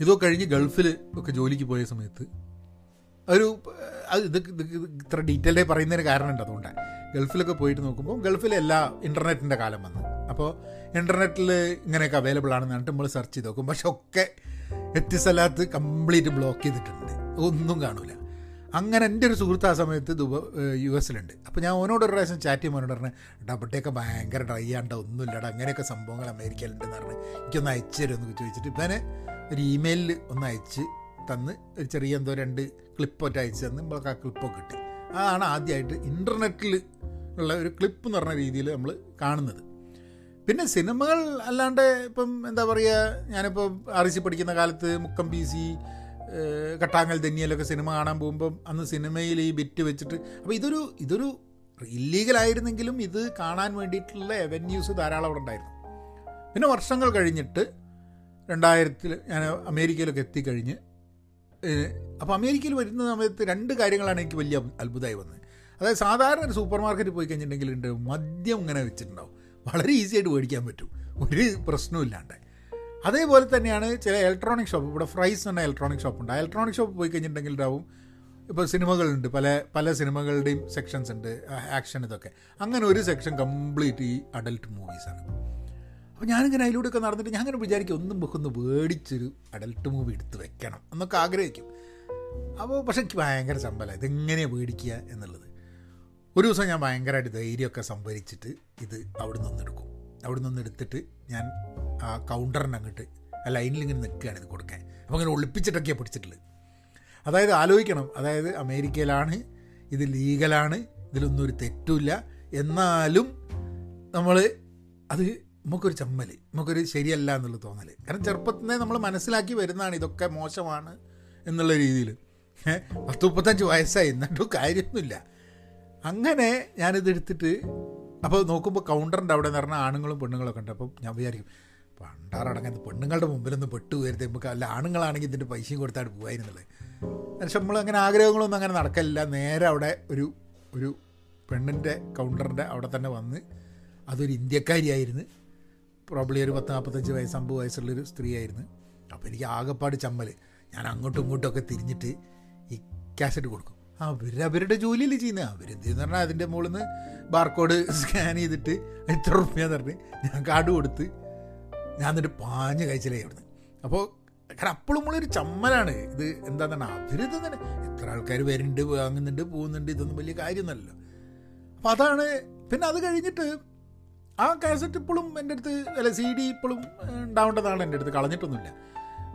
ഇതോ കഴിഞ്ഞ് ഗൾഫിൽ ഒക്കെ ജോലിക്ക് പോയ സമയത്ത് ഒരു അത് ഇത് ഇത്ര ഡീറ്റെയിൽഡായി പറയുന്നതിന് കാരണമുണ്ട് അതുകൊണ്ടാണ് ഗൾഫിലൊക്കെ പോയിട്ട് നോക്കുമ്പോൾ ഗൾഫിൽ എല്ലാ ഇന്റർനെറ്റിന്റെ കാലം വന്നു. അപ്പോൾ ഇന്റർനെറ്റിൽ ഇങ്ങനെയൊക്കെ അവൈലബിൾ ആണെന്ന് പറഞ്ഞിട്ട് നമ്മൾ സെർച്ച് ചെയ്ത് നോക്കും. പക്ഷെ ഒക്കെ എത്തിസലാത്ത് കംപ്ലീറ്റ് ബ്ലോക്ക് ചെയ്തിട്ടുണ്ട്. ഒന്നും കാണൂല. അങ്ങനെ എന്റെ ഒരു സുഹൃത്ത് ആ സമയത്ത് ദുബ യു എസിലുണ്ട്. അപ്പോൾ ഞാൻ ഓനോട് ഒരു പ്രാവശ്യം ചാറ്റ് ചെയ്യുമ്പോൾ അവനോട് പറഞ്ഞു ഡബിട്ടൊക്കെ ഭയങ്കര ഡ്രൈ ആണ്ട ഒന്നുമില്ലടാ അങ്ങനെയൊക്കെ സംഭവങ്ങൾ അമേരിക്കയിലുണ്ടെന്ന് പറഞ്ഞു എനിക്കൊന്ന് അയച്ചു തരുമെന്ന് ചോദിച്ചിട്ട് ഇവനെ ഒരു ഇമെയിലിൽ ഒന്ന് അയച്ച് തന്ന് ഒരു ചെറിയ എന്തോ രണ്ട് ക്ലിപ്പൊക്കെ അയച്ചു തന്ന് നമ്മൾക്ക് ആ ക്ലിപ്പൊക്കെ കിട്ടി അതാണ് ആദ്യമായിട്ട് ഇന്റർനെറ്റിൽ ഉള്ള ഒരു ക്ലിപ്പ് എന്ന് പറഞ്ഞ രീതിയിൽ നമ്മൾ കാണുന്നത്. പിന്നെ സിനിമകൾ അല്ലാണ്ട് ഇപ്പം എന്താ പറയുക ഞാനിപ്പോൾ സി പഠിക്കുന്ന കാലത്ത് മുക്കം പി സി കട്ടാങ്ങൽ തെന്നിയലൊക്കെ സിനിമ കാണാൻ പോകുമ്പം അന്ന് സിനിമയിൽ ഈ ബിറ്റ് വെച്ചിട്ട് അപ്പോൾ ഇതൊരു ഇതൊരു ഇല്ലീഗലായിരുന്നെങ്കിലും ഇത് കാണാൻ വേണ്ടിയിട്ടുള്ള എവന്യൂസ് ധാരാളം അവിടെ ഉണ്ടായിരുന്നു. പിന്നെ വർഷങ്ങൾ കഴിഞ്ഞിട്ട് രണ്ടായിരത്തിൽ ഞാൻ അമേരിക്കയിലൊക്കെ എത്തിക്കഴിഞ്ഞ് അപ്പോൾ അമേരിക്കയിൽ വരുന്ന സമയത്ത് രണ്ട് കാര്യങ്ങളാണ് എനിക്ക് വലിയ അത്ഭുതമായി വന്നത്. അതായത് സാധാരണ ഒരു സൂപ്പർ മാർക്കറ്റിൽ പോയി കഴിഞ്ഞിട്ടുണ്ടെങ്കിൽ ഉണ്ട് മദ്യം ഇങ്ങനെ വെച്ചിട്ടുണ്ടാവും. വളരെ ഈസി ആയിട്ട് മേടിക്കാൻ പറ്റും. ഒരു പ്രശ്നവും ഇല്ലാണ്ട് അതേപോലെ തന്നെയാണ് ചില ഇലക്ട്രോണിക് ഷോപ്പ് ഇവിടെ ഫ്രൈസ് എന്ന ഇലക്ട്രോണിക് ഷോപ്പുണ്ട് ആ ഇലക്ട്രോണിക് ഷോപ്പ് പോയി കഴിഞ്ഞിട്ടുണ്ടെങ്കിൽ ഉണ്ടാവും ഇപ്പോൾ സിനിമകളുണ്ട്. പല പല സിനിമകളുടെയും സെക്ഷൻസ് ഉണ്ട്. ആക്ഷൻ ഇതൊക്കെ. അങ്ങനെ ഒരു സെക്ഷൻ കംപ്ലീറ്റ് ഈ അഡൽട്ട് മൂവീസാണ് അപ്പോൾ ഞാനിങ്ങനെ അതിലൂടെയൊക്കെ നടന്നിട്ട് ഞാൻ അങ്ങനെ വിചാരിക്കും ഒന്നും ബുക്കൊന്ന് മേടിച്ചൊരു അഡൽട്ട് മൂവി എടുത്ത് വെക്കണം എന്നൊക്കെ ആഗ്രഹിക്കും. അപ്പോൾ പക്ഷെ എനിക്ക് ഭയങ്കര ചമ്പല ഇതെങ്ങനെയാണ് മേടിക്കുക എന്നുള്ളത്. ഒരു ദിവസം ഞാൻ ഭയങ്കരമായിട്ട് ധൈര്യമൊക്കെ സംഭരിച്ചിട്ട് ഇത് അവിടെ നിന്ന് എടുക്കും അവിടെ നിന്ന് എടുത്തിട്ട് ഞാൻ ആ കൗണ്ടറിന് അങ്ങോട്ട് ആ ലൈനിൽ ഇങ്ങനെ നിൽക്കുകയാണ് ഇത് കൊടുക്കാൻ. അപ്പോൾ അങ്ങനെ ഒളിപ്പിച്ചിട്ടൊക്കെയാണ് പിടിച്ചിട്ടുള്ളത്. അതായത് ആലോചിക്കണം. അതായത് അമേരിക്കയിലാണ് ഇത് ലീഗലാണ് ഇതിലൊന്നും ഒരു തെറ്റുമില്ല. എന്നാലും നമ്മൾ അത് നമുക്കൊരു ചമ്മൽ നമുക്കൊരു ശരിയല്ല എന്നുള്ള തോന്നൽ കാരണം ചെറുപ്പത്തിനെ നമ്മൾ മനസ്സിലാക്കി വരുന്നതാണ് ഇതൊക്കെ മോശമാണ് എന്നുള്ള രീതിയിൽ പത്ത് മുപ്പത്തഞ്ച് വയസ്സായി എന്നിട്ടും കാര്യമൊന്നുമില്ല. അങ്ങനെ ഞാനിത് എടുത്തിട്ട് അപ്പോൾ നോക്കുമ്പോൾ കൗണ്ടറിന്റെ അവിടെ എന്ന് പറഞ്ഞാൽ ആണുങ്ങളും പെണ്ണുങ്ങളൊക്കെ ഉണ്ട്. അപ്പോൾ ഞാൻ വിചാരിക്കും പണ്ടാറടങ്ങുന്നത് പെണ്ണുങ്ങളുടെ മുമ്പിലൊന്നും പെട്ടു വരുത്തി നമുക്ക് അല്ല ആണുങ്ങളാണെങ്കിൽ ഇതിന്റെ പൈസയും കൊടുത്താണ് പോകായിരുന്നുള്ളത് പക്ഷെ നമ്മൾ അങ്ങനെ ആഗ്രഹങ്ങളൊന്നും അങ്ങനെ നടക്കില്ല നേരെ അവിടെ ഒരു ഒരു പെണ്ണിന്റെ കൗണ്ടറിന്റെ അവിടെ തന്നെ വന്ന് അതൊരു ഇന്ത്യക്കാരിയായിരുന്നു. പ്രോബ്ലി ഒരു പത്ത് നാൽപ്പത്തഞ്ച് വയസ്സ് അമ്പത് വയസ്സുള്ളൊരു സ്ത്രീയായിരുന്നു. അപ്പോൾ എനിക്ക് ആകെപ്പാട് ചമ്മൽ ഞാൻ അങ്ങോട്ടും ഇങ്ങോട്ടും ഒക്കെ തിരിഞ്ഞിട്ട് ഈ കാസറ്റ് കൊടുക്കും. അവർ അവരുടെ ജോലിയിൽ ചെയ്യുന്നത് അവരെന്തെന്ന് പറഞ്ഞാൽ അതിന്റെ മുകളിൽ നിന്ന് ബാർകോഡ് സ്കാൻ ചെയ്തിട്ട് എത്ര റുപ്യ പറഞ്ഞ് ഞാൻ കാർഡ് കൊടുത്ത് ഞാൻ എന്നിട്ട് പാഞ്ഞ് കഴിച്ചില്ലേ അവിടുന്ന്. അപ്പോൾ കാരണം അപ്പോഴും നമ്മളൊരു ചമ്മലാണ്. ഇത് എന്താണെന്നാണ് അവരിത് തന്നെ എത്ര ആൾക്കാർ വരുന്നുണ്ട് വാങ്ങുന്നുണ്ട് പോകുന്നുണ്ട് ഇതൊന്നും വലിയ കാര്യമൊന്നുമല്ലോ അപ്പോൾ അതാണ്. പിന്നെ അത് കഴിഞ്ഞിട്ട് ആ കാസറ്റ് ഇപ്പോഴും എന്റെ അടുത്ത് അല്ല സി ഡി ഇപ്പോഴും ഉണ്ടാവേണ്ടതാണ് എന്റെ അടുത്ത്. കളഞ്ഞിട്ടൊന്നുമില്ല.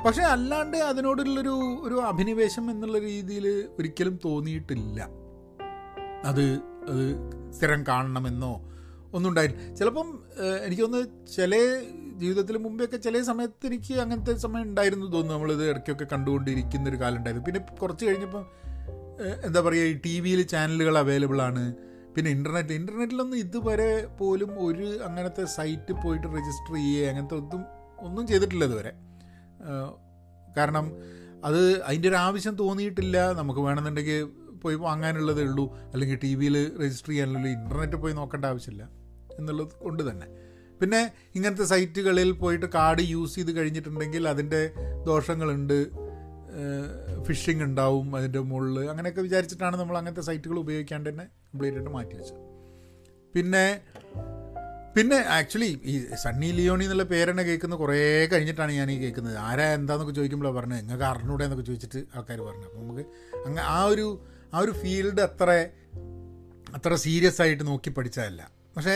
പക്ഷേ അല്ലാണ്ട് അതിനോടുള്ളൊരു ഒരു അഭിനിവേശം എന്നുള്ള രീതിയിൽ ഒരിക്കലും തോന്നിയിട്ടില്ല. അത് അത് സ്ഥിരം കാണണമെന്നോ ഒന്നും ഉണ്ടായില്ല ചിലപ്പം എനിക്കൊന്ന് ചില ജീവിതത്തിൽ മുമ്പെയൊക്കെ ചില സമയത്ത് എനിക്ക് അങ്ങനത്തെ സമയം ഉണ്ടായിരുന്നു തോന്നുന്നു. നമ്മളിത് ഇടയ്ക്കൊക്കെ കണ്ടുകൊണ്ടിരിക്കുന്ന ഒരു കാലം ഉണ്ടായിരുന്നു പിന്നെ കുറച്ച് കഴിഞ്ഞപ്പം എന്താ പറയുക ഈ ടി വിയിൽ ചാനലുകൾ അവൈലബിൾ ആണ് പിന്നെ ഇന്റർനെറ്റ് ഇന്റർനെറ്റിലൊന്നും ഇതുവരെ പോലും ഒരു അങ്ങനത്തെ സൈറ്റ് പോയിട്ട് രജിസ്റ്റർ ചെയ്യുക അങ്ങനത്തെ ഒന്നും ഒന്നും ചെയ്തിട്ടില്ല ഇതുവരെ. കാരണം അത് അതിന്റെ ഒരു ആവശ്യം തോന്നിയിട്ടില്ല. നമുക്ക് വേണമെന്നുണ്ടെങ്കിൽ പോയി വാങ്ങാനുള്ളതേ ഉള്ളൂ. അല്ലെങ്കിൽ ടി വിയിൽ രജിസ്റ്റർ ചെയ്യാനുള്ള ഇന്റർനെറ്റ് പോയി നോക്കേണ്ട ആവശ്യമില്ല എന്നുള്ളത് കൊണ്ട് തന്നെ. പിന്നെ ഇങ്ങനത്തെ സൈറ്റുകളിൽ പോയിട്ട് കാർഡ് യൂസ് ചെയ്ത് കഴിഞ്ഞിട്ടുണ്ടെങ്കിൽ അതിന്റെ ദോഷങ്ങളുണ്ട്. ഫിഷിംഗ് ഉണ്ടാവും അതിന്റെ മുകളിൽ. അങ്ങനെയൊക്കെ വിചാരിച്ചിട്ടാണ് നമ്മൾ അങ്ങനത്തെ സൈറ്റുകൾ ഉപയോഗിക്കാണ്ട് തന്നെ കംപ്ലീറ്റ് ആയിട്ട് മാറ്റി വെച്ചത്. പിന്നെ പിന്നെ ആക്ച്വലി ഈ സണ്ണി ലിയോണി എന്നുള്ള പേരെന്നെ കേൾക്കുന്ന കുറേ കഴിഞ്ഞിട്ടാണ് ഞാൻ ഈ കേൾക്കുന്നത്. ആരാ എന്താന്നൊക്കെ ചോദിക്കുമ്പോഴാണ് പറഞ്ഞത് നിങ്ങൾക്ക് അറിഞ്ഞൂടെ എന്നൊക്കെ ചോദിച്ചിട്ട് ആൾക്കാർ പറഞ്ഞു. അപ്പോൾ നമുക്ക് അങ്ങ് ആ ഒരു ആ ഒരു ഫീൽഡ് അത്ര അത്ര സീരിയസ് ആയിട്ട് നോക്കി പഠിച്ചതല്ല. പക്ഷേ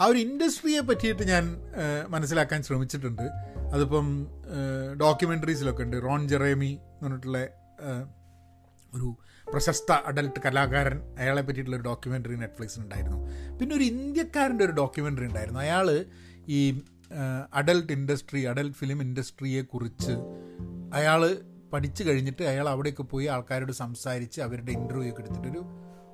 ആ ഒരു ഇൻഡസ്ട്രിയെ പറ്റിയിട്ട് ഞാൻ മനസ്സിലാക്കാൻ ശ്രമിച്ചിട്ടുണ്ട്. അതിപ്പം ഡോക്യുമെന്ററീസിലൊക്കെ ഉണ്ട്. റോൺ ജെറേമി എന്ന് പറഞ്ഞിട്ടുള്ള ഒരു പ്രശസ്ത അഡൽട്ട് കലാകാരൻ. അയാളെ പറ്റിയിട്ടുള്ള ഒരു ഡോക്യുമെന്ററി നെറ്റ്ഫ്ലിക്സിൽ ഉണ്ടായിരുന്നു. പിന്നെ ഒരു ഇന്ത്യക്കാരന്റെ ഒരു ഡോക്യുമെന്ററി ഉണ്ടായിരുന്നു. അയാൾ ഈ അഡൽട്ട് ഇൻഡസ്ട്രി അഡൽട്ട് ഫിലിം ഇൻഡസ്ട്രിയെക്കുറിച്ച് അയാൾ പഠിച്ചു കഴിഞ്ഞിട്ട് അയാൾ അവിടെയൊക്കെ പോയി ആൾക്കാരോട് സംസാരിച്ച് അവരുടെ ഇന്റർവ്യൂ ഒക്കെ എടുത്തിട്ടൊരു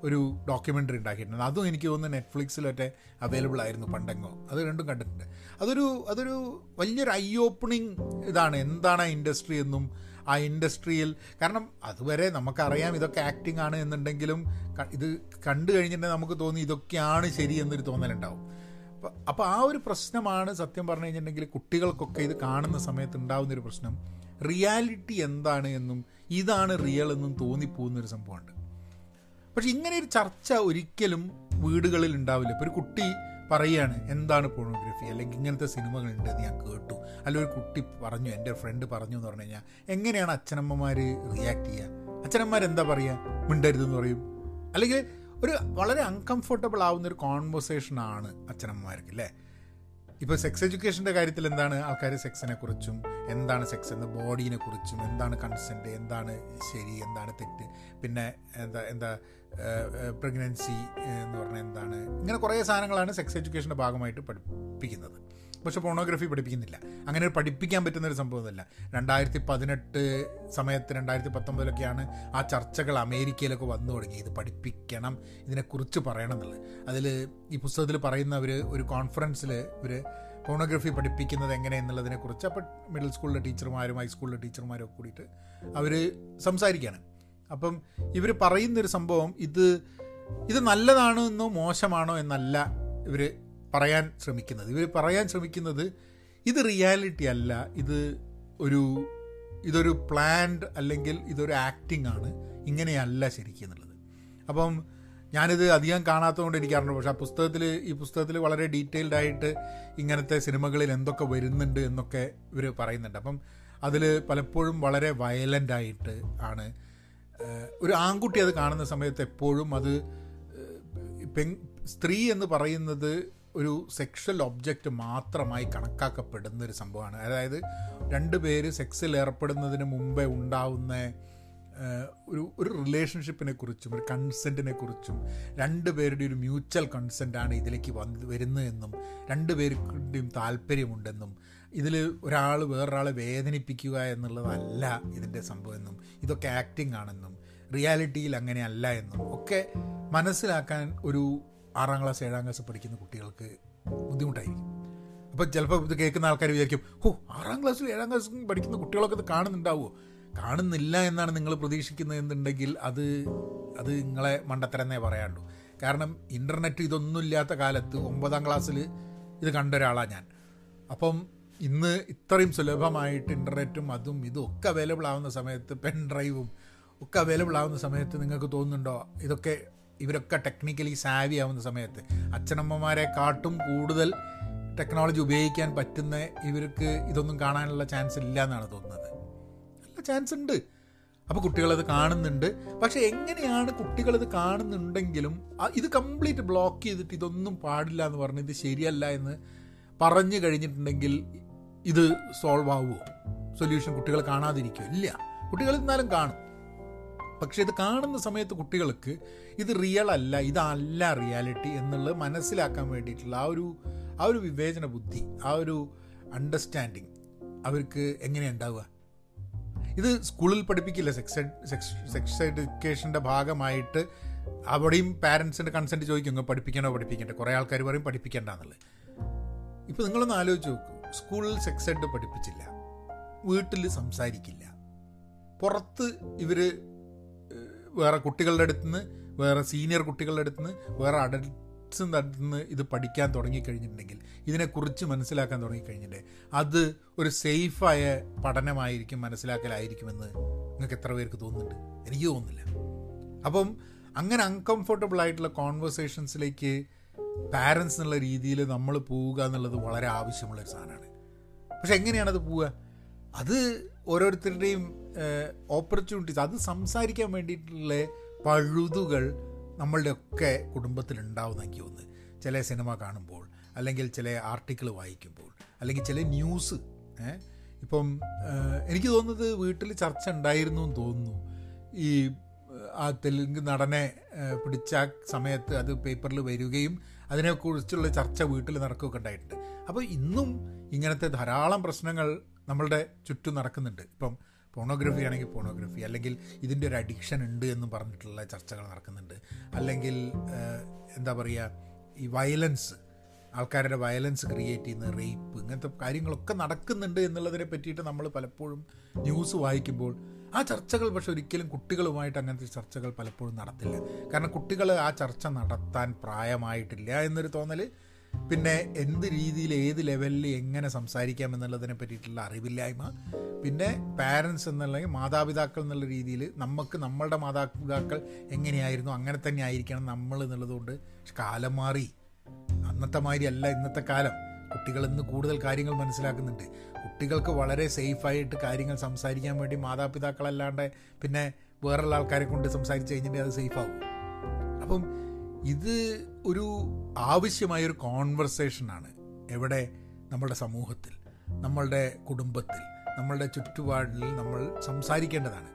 ഒരു ഡോക്യുമെന്ററി ഉണ്ടാക്കിയിട്ടുണ്ട്. അതും എനിക്ക് തോന്നുന്നു നെറ്റ്ഫ്ലിക്സിലൊക്കെ അവൈലബിൾ ആയിരുന്നു പണ്ടെങ്ങോ. അത് രണ്ടും കണ്ടിട്ടുണ്ട്. അതൊരു അതൊരു വലിയൊരു ഐ ഓപ്പണിങ് ഇതാണ്. എന്താണ് ആ ഇൻഡസ്ട്രി എന്നും ആ ഇൻഡസ്ട്രിയിൽ. കാരണം അതുവരെ നമുക്കറിയാം ഇതൊക്കെ ആക്ടിങ് ആണ് എന്നുണ്ടെങ്കിലും ഇത് കണ്ടു കഴിഞ്ഞിട്ടുണ്ടെങ്കിൽ നമുക്ക് തോന്നി ഇതൊക്കെയാണ് ശരി എന്നൊരു തോന്നലുണ്ടാവും. അപ്പോൾ ആ ഒരു പ്രശ്നമാണ് സത്യം പറഞ്ഞു കഴിഞ്ഞിട്ടുണ്ടെങ്കിൽ കുട്ടികൾക്കൊക്കെ ഇത് കാണുന്ന സമയത്ത് ഉണ്ടാകുന്നൊരു പ്രശ്നം. റിയാലിറ്റി എന്താണ് എന്നും ഇതാണ് റിയൽ എന്നും തോന്നിപ്പോകുന്നൊരു സംഭവമുണ്ട്. പക്ഷെ ഇങ്ങനെ ഒരു ചർച്ച ഒരിക്കലും വീടുകളിൽ ഉണ്ടാവില്ല. ഇപ്പോൾ ഒരു കുട്ടി പറയുകയാണ് എന്താണ് പോണോഗ്രഫി അല്ലെങ്കിൽ ഇങ്ങനത്തെ സിനിമകളുണ്ട് എന്ന് ഞാൻ കേട്ടു. അല്ല ഒരു കുട്ടി പറഞ്ഞു എന്റെ ഫ്രണ്ട് പറഞ്ഞു എന്ന് പറഞ്ഞു കഴിഞ്ഞാൽ എങ്ങനെയാണ് അച്ഛനമ്മമാർ റിയാക്ട് ചെയ്യുക? അച്ഛനമ്മമാർ എന്താ പറയുക മിണ്ടരുതെന്ന് പറയും. അല്ലെങ്കിൽ ഒരു വളരെ അൺകംഫർട്ടബിൾ ആവുന്ന ഒരു കോൺവെർസേഷനാണ് അച്ഛനമ്മമാർക്ക് അല്ലേ? ഇപ്പോൾ സെക്സ് എഡ്യൂക്കേഷന്റെ കാര്യത്തിൽ എന്താണ് ആൾക്കാർ സെക്സിനെ കുറിച്ചും എന്താണ് സെക്സ് എന്ന ബോഡീനെ കുറിച്ചും എന്താണ് കൺസെന്റ് എന്താണ് ശരി എന്താണ് തെറ്റ് പിന്നെ എന്താ എന്താ പ്രഗ്നൻസി എന്ന് പറഞ്ഞാൽ എന്താണ് ഇങ്ങനെ കുറേ സാധനങ്ങളാണ് സെക്സ് എഡ്യൂക്കേഷന്റെ ഭാഗമായിട്ട് പഠിപ്പിക്കുന്നത്. പക്ഷെ പോണോഗ്രഫി പഠിപ്പിക്കുന്നില്ല. അങ്ങനെ ഒരു പഠിപ്പിക്കാൻ പറ്റുന്ന ഒരു സംഭവമല്ല രണ്ടായിരത്തി പതിനെട്ട് സമയത്ത് രണ്ടായിരത്തി പത്തൊമ്പതിലൊക്കെയാണ് ആ ചർച്ചകൾ അമേരിക്കയിലൊക്കെ വന്നു തുടങ്ങി. ഇത് പഠിപ്പിക്കണം ഇതിനെക്കുറിച്ച് പറയണം എന്നുള്ളത്. അതിൽ ഈ പുസ്തകത്തിൽ പറയുന്ന ഒരു കോൺഫറൻസിൽ ഒരു ഫോണോഗ്രഫി പഠിപ്പിക്കുന്നത് എങ്ങനെ എന്നുള്ളതിനെക്കുറിച്ച് അപ്പോൾ മിഡിൽ സ്കൂളിലെ ടീച്ചർമാരും ഹൈസ്കൂളിലെ ടീച്ചർമാരും ഒക്കെ കൂടിയിട്ട് അവർ സംസാരിക്കുകയാണ് അപ്പം ഇവർ പറയുന്നൊരു സംഭവം ഇത് ഇത് നല്ലതാണോ എന്നോ മോശമാണോ എന്നല്ല ഇവർ പറയാൻ ശ്രമിക്കുന്നത്. ഇവർ പറയാൻ ശ്രമിക്കുന്നത് ഇത് റിയാലിറ്റി അല്ല. ഇത് ഒരു ഇതൊരു പ്ലാൻഡ് അല്ലെങ്കിൽ ഇതൊരു ആക്ടിംഗ് ആണ്. ഇങ്ങനെയല്ല ശരിക്കും എന്നുള്ളത്. അപ്പം ഞാനിത് അധികം കാണാത്തതുകൊണ്ട് എനിക്ക് അറിഞ്ഞു പക്ഷേ ആ പുസ്തകത്തിൽ ഈ പുസ്തകത്തിൽ വളരെ ഡീറ്റെയിൽഡ് ആയിട്ട് ഇങ്ങനത്തെ സിനിമകളിൽ എന്തൊക്കെ വരുന്നുണ്ട് എന്നൊക്കെ ഇവർ പറയുന്നുണ്ട്. അപ്പം അതിൽ പലപ്പോഴും വളരെ വയലന്റ് ആയിട്ട് ആണ്. ഒരു ആൺകുട്ടി അത് കാണുന്ന സമയത്ത് എപ്പോഴും അത് പെൺ സ്ത്രീ എന്ന് പറയുന്നത് ഒരു സെക്ഷൽ ഒബ്ജക്റ്റ് മാത്രമായി കണക്കാക്കപ്പെടുന്ന ഒരു സംഭവമാണ്. അതായത് രണ്ട് പേര് സെക്സിൽ ഏർപ്പെടുന്നതിന് മുമ്പേ ഉണ്ടാവുന്ന ഒരു ഒരു റിലേഷൻഷിപ്പിനെ കുറിച്ചും ഒരു കൺസെന്റിനെ കുറിച്ചും രണ്ട് പേരുടെ ഒരു മ്യൂച്വൽ കൺസെന്റാണ് ഇതിലേക്ക് വന്ന് വരുന്നതെന്നും രണ്ട് പേരുടെയും താല്പര്യമുണ്ടെന്നും ഇതിൽ ഒരാൾ വേറൊരാളെ വേദനിപ്പിക്കുക എന്നുള്ളതല്ല ഇതിന്റെ സംഭവം എന്നും ഇതൊക്കെ ആക്ടിംഗ് ആണെന്നും റിയാലിറ്റിയിൽ അങ്ങനെയല്ല എന്നും ഒക്കെ മനസ്സിലാക്കാൻ ഒരു ആറാം ക്ലാസ് ഏഴാം ക്ലാസ് പഠിക്കുന്ന കുട്ടികൾക്ക് ബുദ്ധിമുട്ടായിരിക്കും. അപ്പോൾ ചിലപ്പോൾ ഇത് കേൾക്കുന്ന ആൾക്കാർ വിചാരിക്കും ഓ ആറാം ക്ലാസ്സിൽ ഏഴാം ക്ലാസ് പഠിക്കുന്ന കുട്ടികളൊക്കെ ഇത് കാണുന്നുണ്ടാവുമോ കാണുന്നില്ല എന്നാണ് നിങ്ങൾ പ്രതീക്ഷിക്കുന്നത് എന്നുണ്ടെങ്കിൽ അത് അത് നിങ്ങളെ മണ്ടത്തരന്നേ പറയാണ്ടു. കാരണം ഇന്റർനെറ്റ് ഇതൊന്നുമില്ലാത്ത കാലത്ത് ഒമ്പതാം ക്ലാസ്സിൽ ഇത് കണ്ട ഒരാളാണ് ഞാൻ. അപ്പം ഇന്ന് ഇത്രയും സുലഭമായിട്ട് ഇന്റർനെറ്റും അതും ഇതും ഒക്കെ അവൈലബിൾ ആവുന്ന സമയത്ത് പെൻ ഡ്രൈവും ഒക്കെ അവൈലബിൾ ആവുന്ന സമയത്ത് നിങ്ങൾക്ക് തോന്നുന്നുണ്ടോ? ഇതൊക്കെ ഇവരൊക്കെ ടെക്നിക്കലി സാവി ആവുന്ന സമയത്ത് അച്ഛനമ്മമാരെ കാട്ടും കൂടുതൽ ടെക്നോളജി ഉപയോഗിക്കാൻ പറ്റുന്ന ഇവർക്ക് ഇതൊന്നും കാണാനുള്ള ചാൻസ് ഇല്ല എന്നാണ് തോന്നുന്നത്. നല്ല ചാൻസ് ഉണ്ട്. അപ്പോൾ കുട്ടികളത് കാണുന്നുണ്ട്. പക്ഷെ എങ്ങനെയാണ് കുട്ടികളത് കാണുന്നുണ്ടെങ്കിലും ഇത് കംപ്ലീറ്റ് ബ്ലോക്ക് ചെയ്തിട്ട് ഇതൊന്നും പാടില്ല എന്ന് പറഞ്ഞ് ഇത് ശരിയല്ല എന്ന് പറഞ്ഞു കഴിഞ്ഞിട്ടുണ്ടെങ്കിൽ ഇത് സോൾവ് ആവുമോ സൊല്യൂഷൻ കുട്ടികൾ കാണാതിരിക്കുമോ ഇല്ല. കുട്ടികൾ എന്നാലും കാണും. പക്ഷേ ഇത് കാണുന്ന സമയത്ത് കുട്ടികൾക്ക് ഇത് റിയൽ അല്ല ഇതല്ല റിയാലിറ്റി എന്നുള്ളത് മനസ്സിലാക്കാൻ വേണ്ടിയിട്ടുള്ള ആ ഒരു ആ ഒരു വിവേചന ബുദ്ധി ആ ഒരു അണ്ടർസ്റ്റാൻഡിങ് അവർക്ക് എങ്ങനെയുണ്ടാവുക ഉണ്ടാവുക? ഇത് സ്കൂളിൽ പഠിപ്പിക്കില്ല സെക്സ് സെക്സ് സെക്സ് എഡ്യൂക്കേഷന്റെ ഭാഗമായിട്ട് അവിടെയും പാരൻസിന്റെ കൺസെന്റ് ചോദിക്കും പഠിപ്പിക്കണോ പഠിപ്പിക്കേണ്ട? കുറേ ആൾക്കാർ പറയും പഠിപ്പിക്കേണ്ട എന്നുള്ളത് ഇപ്പോൾ നിങ്ങളൊന്ന് ആലോചിച്ച് നോക്കൂ സ്കൂളിൽ സെക്സ് എഡ് പഠിപ്പിച്ചില്ല വീട്ടിൽ സംസാരിക്കില്ല പുറത്ത് ഇവർ വേറെ കുട്ടികളുടെ അടുത്ത് നിന്ന് വേറെ സീനിയർ കുട്ടികളുടെ അടുത്ത് നിന്ന് വേറെ അഡൽട്ട്സിന്റെ അടുത്ത് നിന്ന് ഇത് പഠിക്കാൻ തുടങ്ങിക്കഴിഞ്ഞിട്ടുണ്ടെങ്കിൽ ഇതിനെക്കുറിച്ച് മനസ്സിലാക്കാൻ തുടങ്ങിക്കഴിഞ്ഞിട്ടുണ്ടെങ്കിൽ അത് ഒരു സേഫായ പഠനമായിരിക്കും മനസ്സിലാക്കലായിരിക്കുമെന്ന് നിങ്ങൾക്ക് എത്ര പേർക്ക് തോന്നുന്നുണ്ട്? എനിക്ക് തോന്നുന്നില്ല. അപ്പം അങ്ങനെ അൺകംഫർട്ടബിൾ ആയിട്ടുള്ള കോൺവെർസേഷൻസിലേക്ക് പാരൻസ് എന്നുള്ള രീതിയിൽ നമ്മൾ പോവുക എന്നുള്ളത് വളരെ ആവശ്യമുള്ളൊരു സാധനമാണ്. പക്ഷെ എങ്ങനെയാണത് പോവുക? അത് ഓരോരുത്തരുടെയും ഓപ്പർച്യൂണിറ്റീസ് അത് സംസാരിക്കാൻ വേണ്ടിയിട്ടുള്ള പഴുതുകൾ നമ്മളുടെ ഒക്കെ കുടുംബത്തിലുണ്ടാവുന്ന എനിക്ക് തോന്നുന്നു. ചില സിനിമ കാണുമ്പോൾ അല്ലെങ്കിൽ ചില ആർട്ടിക്കിൾ വായിക്കുമ്പോൾ അല്ലെങ്കിൽ ചില ന്യൂസ് ഇപ്പം എനിക്ക് തോന്നുന്നത് വീട്ടിൽ ചർച്ച ഉണ്ടായിരുന്നു എന്ന് തോന്നുന്നു. ഈ ആ തെലുങ്ക് നടനെ പിടിച്ച സമയത്ത് അത് പേപ്പറിൽ വരികയും അതിനെക്കുറിച്ചുള്ള ചർച്ച വീട്ടിൽ നടക്കുകയൊക്കെ ഉണ്ടായിട്ടുണ്ട്. അപ്പോൾ ഇന്നും ഇങ്ങനത്തെ ധാരാളം പ്രശ്നങ്ങൾ നമ്മളുടെ ചുറ്റും നടക്കുന്നുണ്ട്. ഇപ്പം പോണോഗ്രഫി ആണെങ്കിൽ പോണോഗ്രഫി അല്ലെങ്കിൽ ഇതിന്റെ ഒരു അഡിക്ഷൻ ഉണ്ട് എന്ന് പറഞ്ഞിട്ടുള്ള ചർച്ചകൾ നടക്കുന്നുണ്ട്. അല്ലെങ്കിൽ എന്താ പറയുക ഈ വയലൻസ് ആൾക്കാരുടെ വയലൻസ് ക്രിയേറ്റ് ചെയ്യുന്ന റേപ്പ് ഇങ്ങനത്തെ കാര്യങ്ങളൊക്കെ നടക്കുന്നുണ്ട് എന്നുള്ളതിനെ പറ്റിയിട്ട് നമ്മൾ പലപ്പോഴും ന്യൂസ് വായിക്കുമ്പോൾ ആ ചർച്ചകൾ പക്ഷെ ഒരിക്കലും കുട്ടികളുമായിട്ട് അങ്ങനത്തെ ചർച്ചകൾ പലപ്പോഴും നടത്തില്ല. കാരണം കുട്ടികൾ ആ ചർച്ച നടത്താൻ പ്രായമായിട്ടില്ല എന്നൊരു തോന്നൽ പിന്നെ എന്ത് രീതിയിൽ ഏത് ലെവലിൽ എങ്ങനെ സംസാരിക്കാം എന്നുള്ളതിനെ പറ്റിയിട്ടുള്ള അറിവില്ലായ്മ. പിന്നെ പാരൻസ് എന്നുള്ളെങ്കിൽ മാതാപിതാക്കൾ എന്നുള്ള രീതിയിൽ നമുക്ക് നമ്മളുടെ മാതാപിതാക്കൾ എങ്ങനെയായിരുന്നു അങ്ങനെ തന്നെ ആയിരിക്കണം നമ്മൾ എന്നുള്ളതുകൊണ്ട് കാലം മാറി. അന്നത്തെ മാതിരി അല്ല ഇന്നത്തെ കാലം. കുട്ടികൾ ഇന്ന് കൂടുതൽ കാര്യങ്ങൾ മനസ്സിലാക്കുന്നുണ്ട്. കുട്ടികൾക്ക് വളരെ സേഫായിട്ട് കാര്യങ്ങൾ സംസാരിക്കാൻ വേണ്ടി മാതാപിതാക്കളല്ലാണ്ട് പിന്നെ വേറുള്ള ആൾക്കാരെ കൊണ്ട് സംസാരിച്ച് കഴിഞ്ഞിട്ടുണ്ടെങ്കിൽ അത് സേഫാവും അപ്പം ഇത് ഒരു ആവശ്യമായൊരു കോൺവെർസേഷനാണ് എവിടെ നമ്മുടെ സമൂഹത്തിൽ നമ്മളുടെ കുടുംബത്തിൽ നമ്മളുടെ ചുറ്റുപാടിൽ നമ്മൾ സംസാരിക്കേണ്ടതാണ്.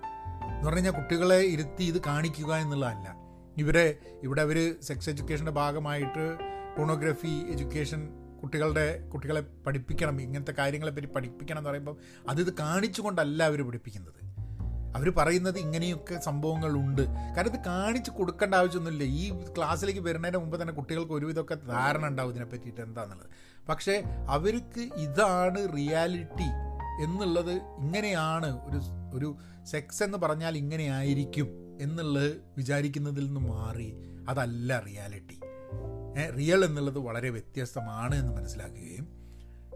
എന്ന് പറഞ്ഞു കഴിഞ്ഞാൽ കുട്ടികളെ ഇരുത്തി ഇത് കാണിക്കുക എന്നുള്ളതല്ല. ഇവരെ ഇവിടെ അവർ സെക്സ് എഡ്യൂക്കേഷന്റെ ഭാഗമായിട്ട് പോണോഗ്രഫി എഡ്യൂക്കേഷൻ കുട്ടികളുടെ കുട്ടികളെ പഠിപ്പിക്കണം ഇങ്ങനത്തെ കാര്യങ്ങളെപ്പറ്റി പഠിപ്പിക്കണം എന്ന് പറയുമ്പോൾ അത് ഇത് കാണിച്ചുകൊണ്ടല്ല അവർ പഠിപ്പിക്കുന്നത്. അവർ പറയുന്നത് ഇങ്ങനെയൊക്കെ സംഭവങ്ങളുണ്ട്. കാരണം ഇത് കാണിച്ച് കൊടുക്കേണ്ട ആവശ്യമൊന്നുമില്ല. ഈ ക്ലാസ്സിലേക്ക് വരുന്നതിന് മുമ്പ് തന്നെ കുട്ടികൾക്ക് ഒരുവിധമൊക്കെ ധാരണ ഉണ്ടാവും ഇതിനെ പറ്റിയിട്ട് എന്താണെന്നുള്ളത് പക്ഷേ അവർക്ക് ഇതാണ് റിയാലിറ്റി എന്നുള്ളത് ഇങ്ങനെയാണ് ഒരു ഒരു സെക്സ് എന്ന് പറഞ്ഞാൽ ഇങ്ങനെയായിരിക്കും എന്നുള്ളത് വിചാരിക്കുന്നതിൽ നിന്ന് മാറി. അതല്ല റിയാലിറ്റി റിയൽ എന്നുള്ളത് വളരെ വ്യത്യസ്തമാണ് എന്ന് മനസ്സിലാക്കുകയും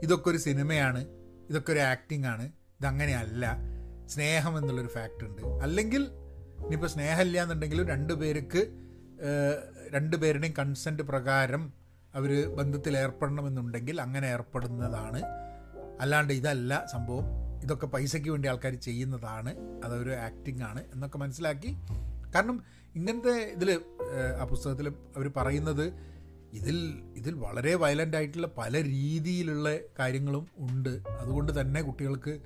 ഇതൊക്കെ ഒരു സിനിമയാണ് ഇതൊക്കെ ഒരു ആക്ടിംഗ് ആണ് ഇതങ്ങനെയല്ല. സ്നേഹം എന്നുള്ളൊരു ഫാക്റ്റ് ഉണ്ട്. അല്ലെങ്കിൽ ഇനിയിപ്പോൾ സ്നേഹമില്ല എന്നുണ്ടെങ്കിലും രണ്ട് പേർക്ക് രണ്ട് പേരുടെയും കൺസെന്റ് പ്രകാരം അവർ ബന്ധത്തിൽ ഏർപ്പെടണമെന്നുണ്ടെങ്കിൽ അങ്ങനെ ഏർപ്പെടുന്നതാണ്. അല്ലാണ്ട് ഇതല്ല സംഭവം. ഇതൊക്കെ പൈസയ്ക്ക് വേണ്ടി ആൾക്കാർ ചെയ്യുന്നതാണ്. അതൊരു ആക്ടിംഗ് ആണ് എന്നൊക്കെ മനസ്സിലാക്കി. കാരണം ഇങ്ങനത്തെ ഇതിൽ ആ പുസ്തകത്തിൽ അവർ പറയുന്നത് ഇതിൽ ഇതിൽ വളരെ വയലന്റ് ആയിട്ടുള്ള പല രീതിയിലുള്ള കാര്യങ്ങളും ഉണ്ട്. അതുകൊണ്ട് തന്നെ കുട്ടികൾക്ക്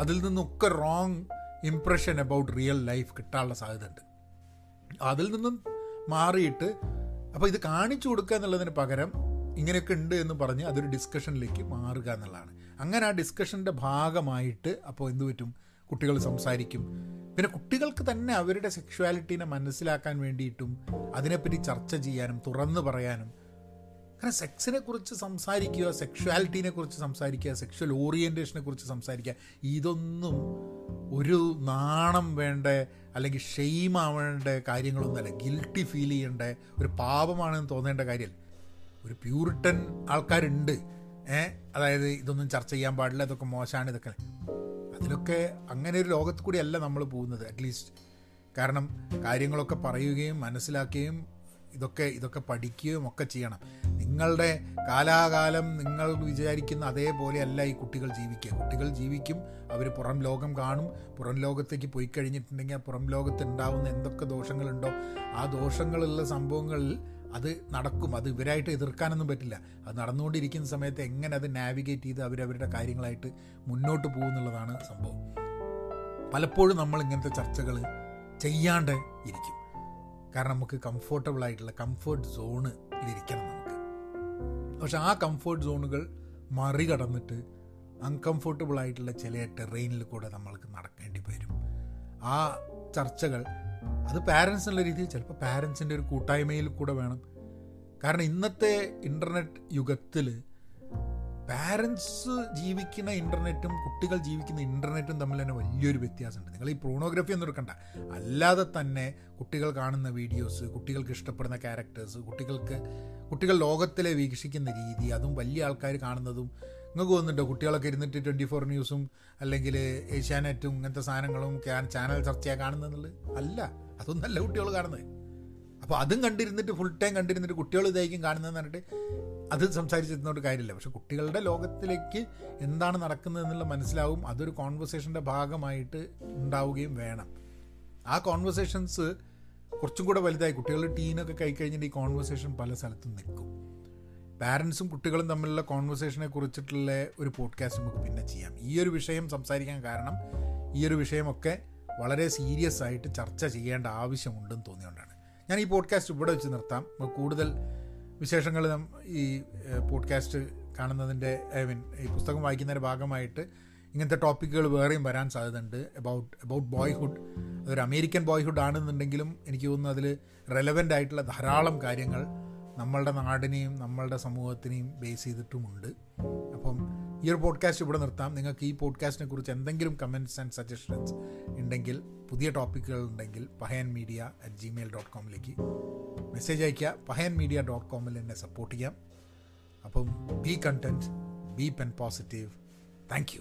അതിൽ നിന്നൊക്കെ wrong impression about real life കിട്ടാനുള്ള സാധ്യത ഉണ്ട് അതിൽ നിന്നും മാറിയിട്ട് അപ്പോൾ ഇത് കാണിച്ചു കൊടുക്കുക എന്നുള്ളതിന് പകരം ഇങ്ങനെയൊക്കെ ഉണ്ട് എന്ന് പറഞ്ഞ് അതൊരു ഡിസ്കഷനിലേക്ക് മാറുക എന്നുള്ളതാണ്. അങ്ങനെ ആ ഡിസ്കഷന്റെ ഭാഗമായിട്ട് അപ്പോൾ എന്തു പറ്റും? കുട്ടികൾ സംസാരിക്കും. പിന്നെ കുട്ടികൾക്ക് തന്നെ അവരുടെ സെക്ഷുവാലിറ്റീനെ മനസ്സിലാക്കാൻ വേണ്ടിയിട്ടും അതിനെപ്പറ്റി ചർച്ച ചെയ്യാനും തുറന്നു പറയാനും കാരണം സെക്സിനെ കുറിച്ച് സംസാരിക്കുക സെക്ഷുവാലിറ്റീനെ കുറിച്ച് സംസാരിക്കുക സെക്ഷൽ ഓറിയന്റേഷനെ കുറിച്ച് സംസാരിക്കുക ഇതൊന്നും ഒരു നാണം വേണ്ട അല്ലെങ്കിൽ ഷെയിം ആവേണ്ട കാര്യങ്ങളൊന്നുമല്ല. ഗിൽട്ടി ഫീൽ ചെയ്യേണ്ട ഒരു പാപമാണെന്ന് തോന്നേണ്ട കാര്യമല്ല ഒരു പ്യൂരിട്ടൻ ആൾക്കാരുണ്ട്. ഏഹ് അതായത് ഇതൊന്നും ചർച്ച ചെയ്യാൻ പാടില്ല ഇതൊക്കെ മോശമാണ് ഇതൊക്കെ. അതിലൊക്കെ അങ്ങനെ ഒരു ലോകത്ത് കൂടി അല്ല നമ്മൾ പോകുന്നത് അറ്റ്ലീസ്റ്റ് കാരണം കാര്യങ്ങളൊക്കെ പറയുകയും മനസ്സിലാക്കുകയും ഇതൊക്കെ ഇതൊക്കെ പഠിക്കുകയും ഒക്കെ ചെയ്യണം. നിങ്ങളുടെ കാലാകാലം നിങ്ങൾ വിചാരിക്കുന്ന അതേപോലെ അല്ല ഈ കുട്ടികൾ ജീവിക്കുക. കുട്ടികൾ ജീവിക്കും അവർ പുറം ലോകം കാണും. പുറം ലോകത്തേക്ക് പോയി കഴിഞ്ഞിട്ടുണ്ടെങ്കിൽ ആ പുറം ലോകത്ത് ഉണ്ടാവുന്ന എന്തൊക്കെ ദോഷങ്ങളുണ്ടോ ആ ദോഷങ്ങളുള്ള സംഭവങ്ങളിൽ അത് നടക്കും. അത് ഇവരായിട്ട് എതിർക്കാനൊന്നും പറ്റില്ല. അത് നടന്നുകൊണ്ടിരിക്കുന്ന സമയത്ത് എങ്ങനെ അത് നാവിഗേറ്റ് ചെയ്ത് അവരവരുടെ കാര്യങ്ങളായിട്ട് മുന്നോട്ട് പോകുന്നുള്ളതാണ് സംഭവം. പലപ്പോഴും നമ്മൾ ഇങ്ങനത്തെ ചർച്ചകൾ ചെയ്യാണ്ട് ഇരിക്കും. കാരണം നമുക്ക് കംഫോർട്ടബിൾ ആയിട്ടുള്ള കംഫർട്ട് സോണിലിരിക്കണം നമുക്ക്. പക്ഷെ ആ കംഫർട്ട് സോണുകൾ മറികടന്നിട്ട് അൺകംഫർട്ടബിൾ ആയിട്ടുള്ള ചില ടെറൈനിൽ കൂടെ നമ്മൾക്ക് നടക്കേണ്ടി വരും. ആ ചർച്ചകൾ അത് പാരൻസ് എന്നുള്ള രീതിയിൽ ചിലപ്പോൾ പാരൻസിന്റെ ഒരു കൂട്ടായ്മയിൽ കൂടെ വേണം. കാരണം ഇന്നത്തെ ഇന്റർനെറ്റ് യുഗത്തിൽ പാരൻസ് ജീവിക്കുന്ന ഇന്റർനെറ്റും കുട്ടികൾ ജീവിക്കുന്ന ഇന്റർനെറ്റും തമ്മിൽ തന്നെ വലിയൊരു വ്യത്യാസമുണ്ട്. നിങ്ങൾ ഈ പ്രോണോഗ്രഫി ഒന്നും എടുക്കണ്ട. അല്ലാതെ തന്നെ കുട്ടികൾ കാണുന്ന വീഡിയോസ് കുട്ടികൾക്ക് ഇഷ്ടപ്പെടുന്ന ക്യാരക്ടേഴ്സ് കുട്ടികൾക്ക് കുട്ടികൾ ലോകത്തിലെ വീക്ഷിക്കുന്ന രീതി അതും വലിയ ആൾക്കാർ കാണുന്നതും നിങ്ങൾക്ക് തോന്നുന്നുണ്ടോ? കുട്ടികളൊക്കെ ഇരുന്നിട്ട് ട്വന്റി ഫോർ ന്യൂസും അല്ലെങ്കിൽ ഏഷ്യാനെറ്റും ഇങ്ങനത്തെ സാധനങ്ങളും ചാനൽ ചർച്ചയാണ് കാണുന്നതെന്നുള്ളത് അല്ല. അതൊന്നല്ല കുട്ടികൾ കാണുന്നത്. അപ്പോൾ അതും കണ്ടിരുന്നിട്ട് ഫുൾ ടൈം കണ്ടിരുന്നിട്ട് കുട്ടികൾ ഇതായിരിക്കും കാണുന്നതെന്ന് പറഞ്ഞിട്ട് അത് സംസാരിച്ചിരുന്നോണ്ട് കാര്യമില്ല. പക്ഷെ കുട്ടികളുടെ ലോകത്തിലേക്ക് എന്താണ് നടക്കുന്നത് എന്നുള്ള മനസ്സിലാവും. അതൊരു കോൺവെർസേഷന്റെ ഭാഗമായിട്ട് ഉണ്ടാവുകയും വേണം. ആ കോൺവെർസേഷൻസ് കുറച്ചും കൂടെ വലുതായി. കുട്ടികൾ ടീനൊക്കെ കൈ കഴിഞ്ഞിട്ട് ഈ കോൺവെർസേഷൻ പല സ്ഥലത്തും നിൽക്കും. പാരൻസും കുട്ടികളും തമ്മിലുള്ള കോൺവെർസേഷനെ കുറിച്ചിട്ടുള്ള ഒരു പോഡ്കാസ്റ്റ് നമുക്ക് പിന്നെ ചെയ്യാം. ഈ ഒരു വിഷയം സംസാരിക്കാൻ കാരണം ഈ ഒരു വിഷയമൊക്കെ വളരെ സീരിയസ് ആയിട്ട് ചർച്ച ചെയ്യേണ്ട ആവശ്യമുണ്ടെന്ന് തോന്നിയുകൊണ്ടാണ് ഞാൻ ഈ പോഡ്കാസ്റ്റ് ഇവിടെ വെച്ച് നിർത്താം. അപ്പോൾ കൂടുതൽ വിശേഷങ്ങൾ ഈ പോഡ്കാസ്റ്റ് കാണുന്നതിന്റെ ഐ മീൻ ഈ പുസ്തകം വായിക്കുന്നതിന്റെ ഭാഗമായിട്ട് ഇങ്ങനത്തെ ടോപ്പിക്കുകൾ വേറെയും വരാൻ സാധ്യതയുണ്ട്. അബൌട്ട് അബൌട്ട് ബോയ്ഹുഡ് അതൊരു അമേരിക്കൻ ബോയ്ഹുഡ് ആണെന്നുണ്ടെങ്കിലും എനിക്ക് തോന്നുന്നു അതിൽ റെലവന്റ് ആയിട്ടുള്ള ധാരാളം കാര്യങ്ങൾ നമ്മളുടെ നാടിനെയും നമ്മളുടെ സമൂഹത്തിനെയും ബേസ് ചെയ്തിട്ടുമുണ്ട്. അപ്പം ഈ ഒരു പോഡ്കാസ്റ്റ് ഇവിടെ നിർത്താം. നിങ്ങൾക്ക് ഈ പോഡ്കാസ്റ്റിനെ കുറിച്ച് എന്തെങ്കിലും കമന്റ്സ് ആൻഡ് സജഷൻസ് ഉണ്ടെങ്കിൽ പുതിയ ടോപ്പിക്കുകൾ ഉണ്ടെങ്കിൽ Pahayan media at Gmail dot കോമിലേക്ക് message അയയ്ക്കുക. പഹയൻ മീഡിയ ഡോട്ട് കോമിൽ എന്നെ സപ്പോർട്ട് ചെയ്യാം. അപ്പം be content be pen positive thank you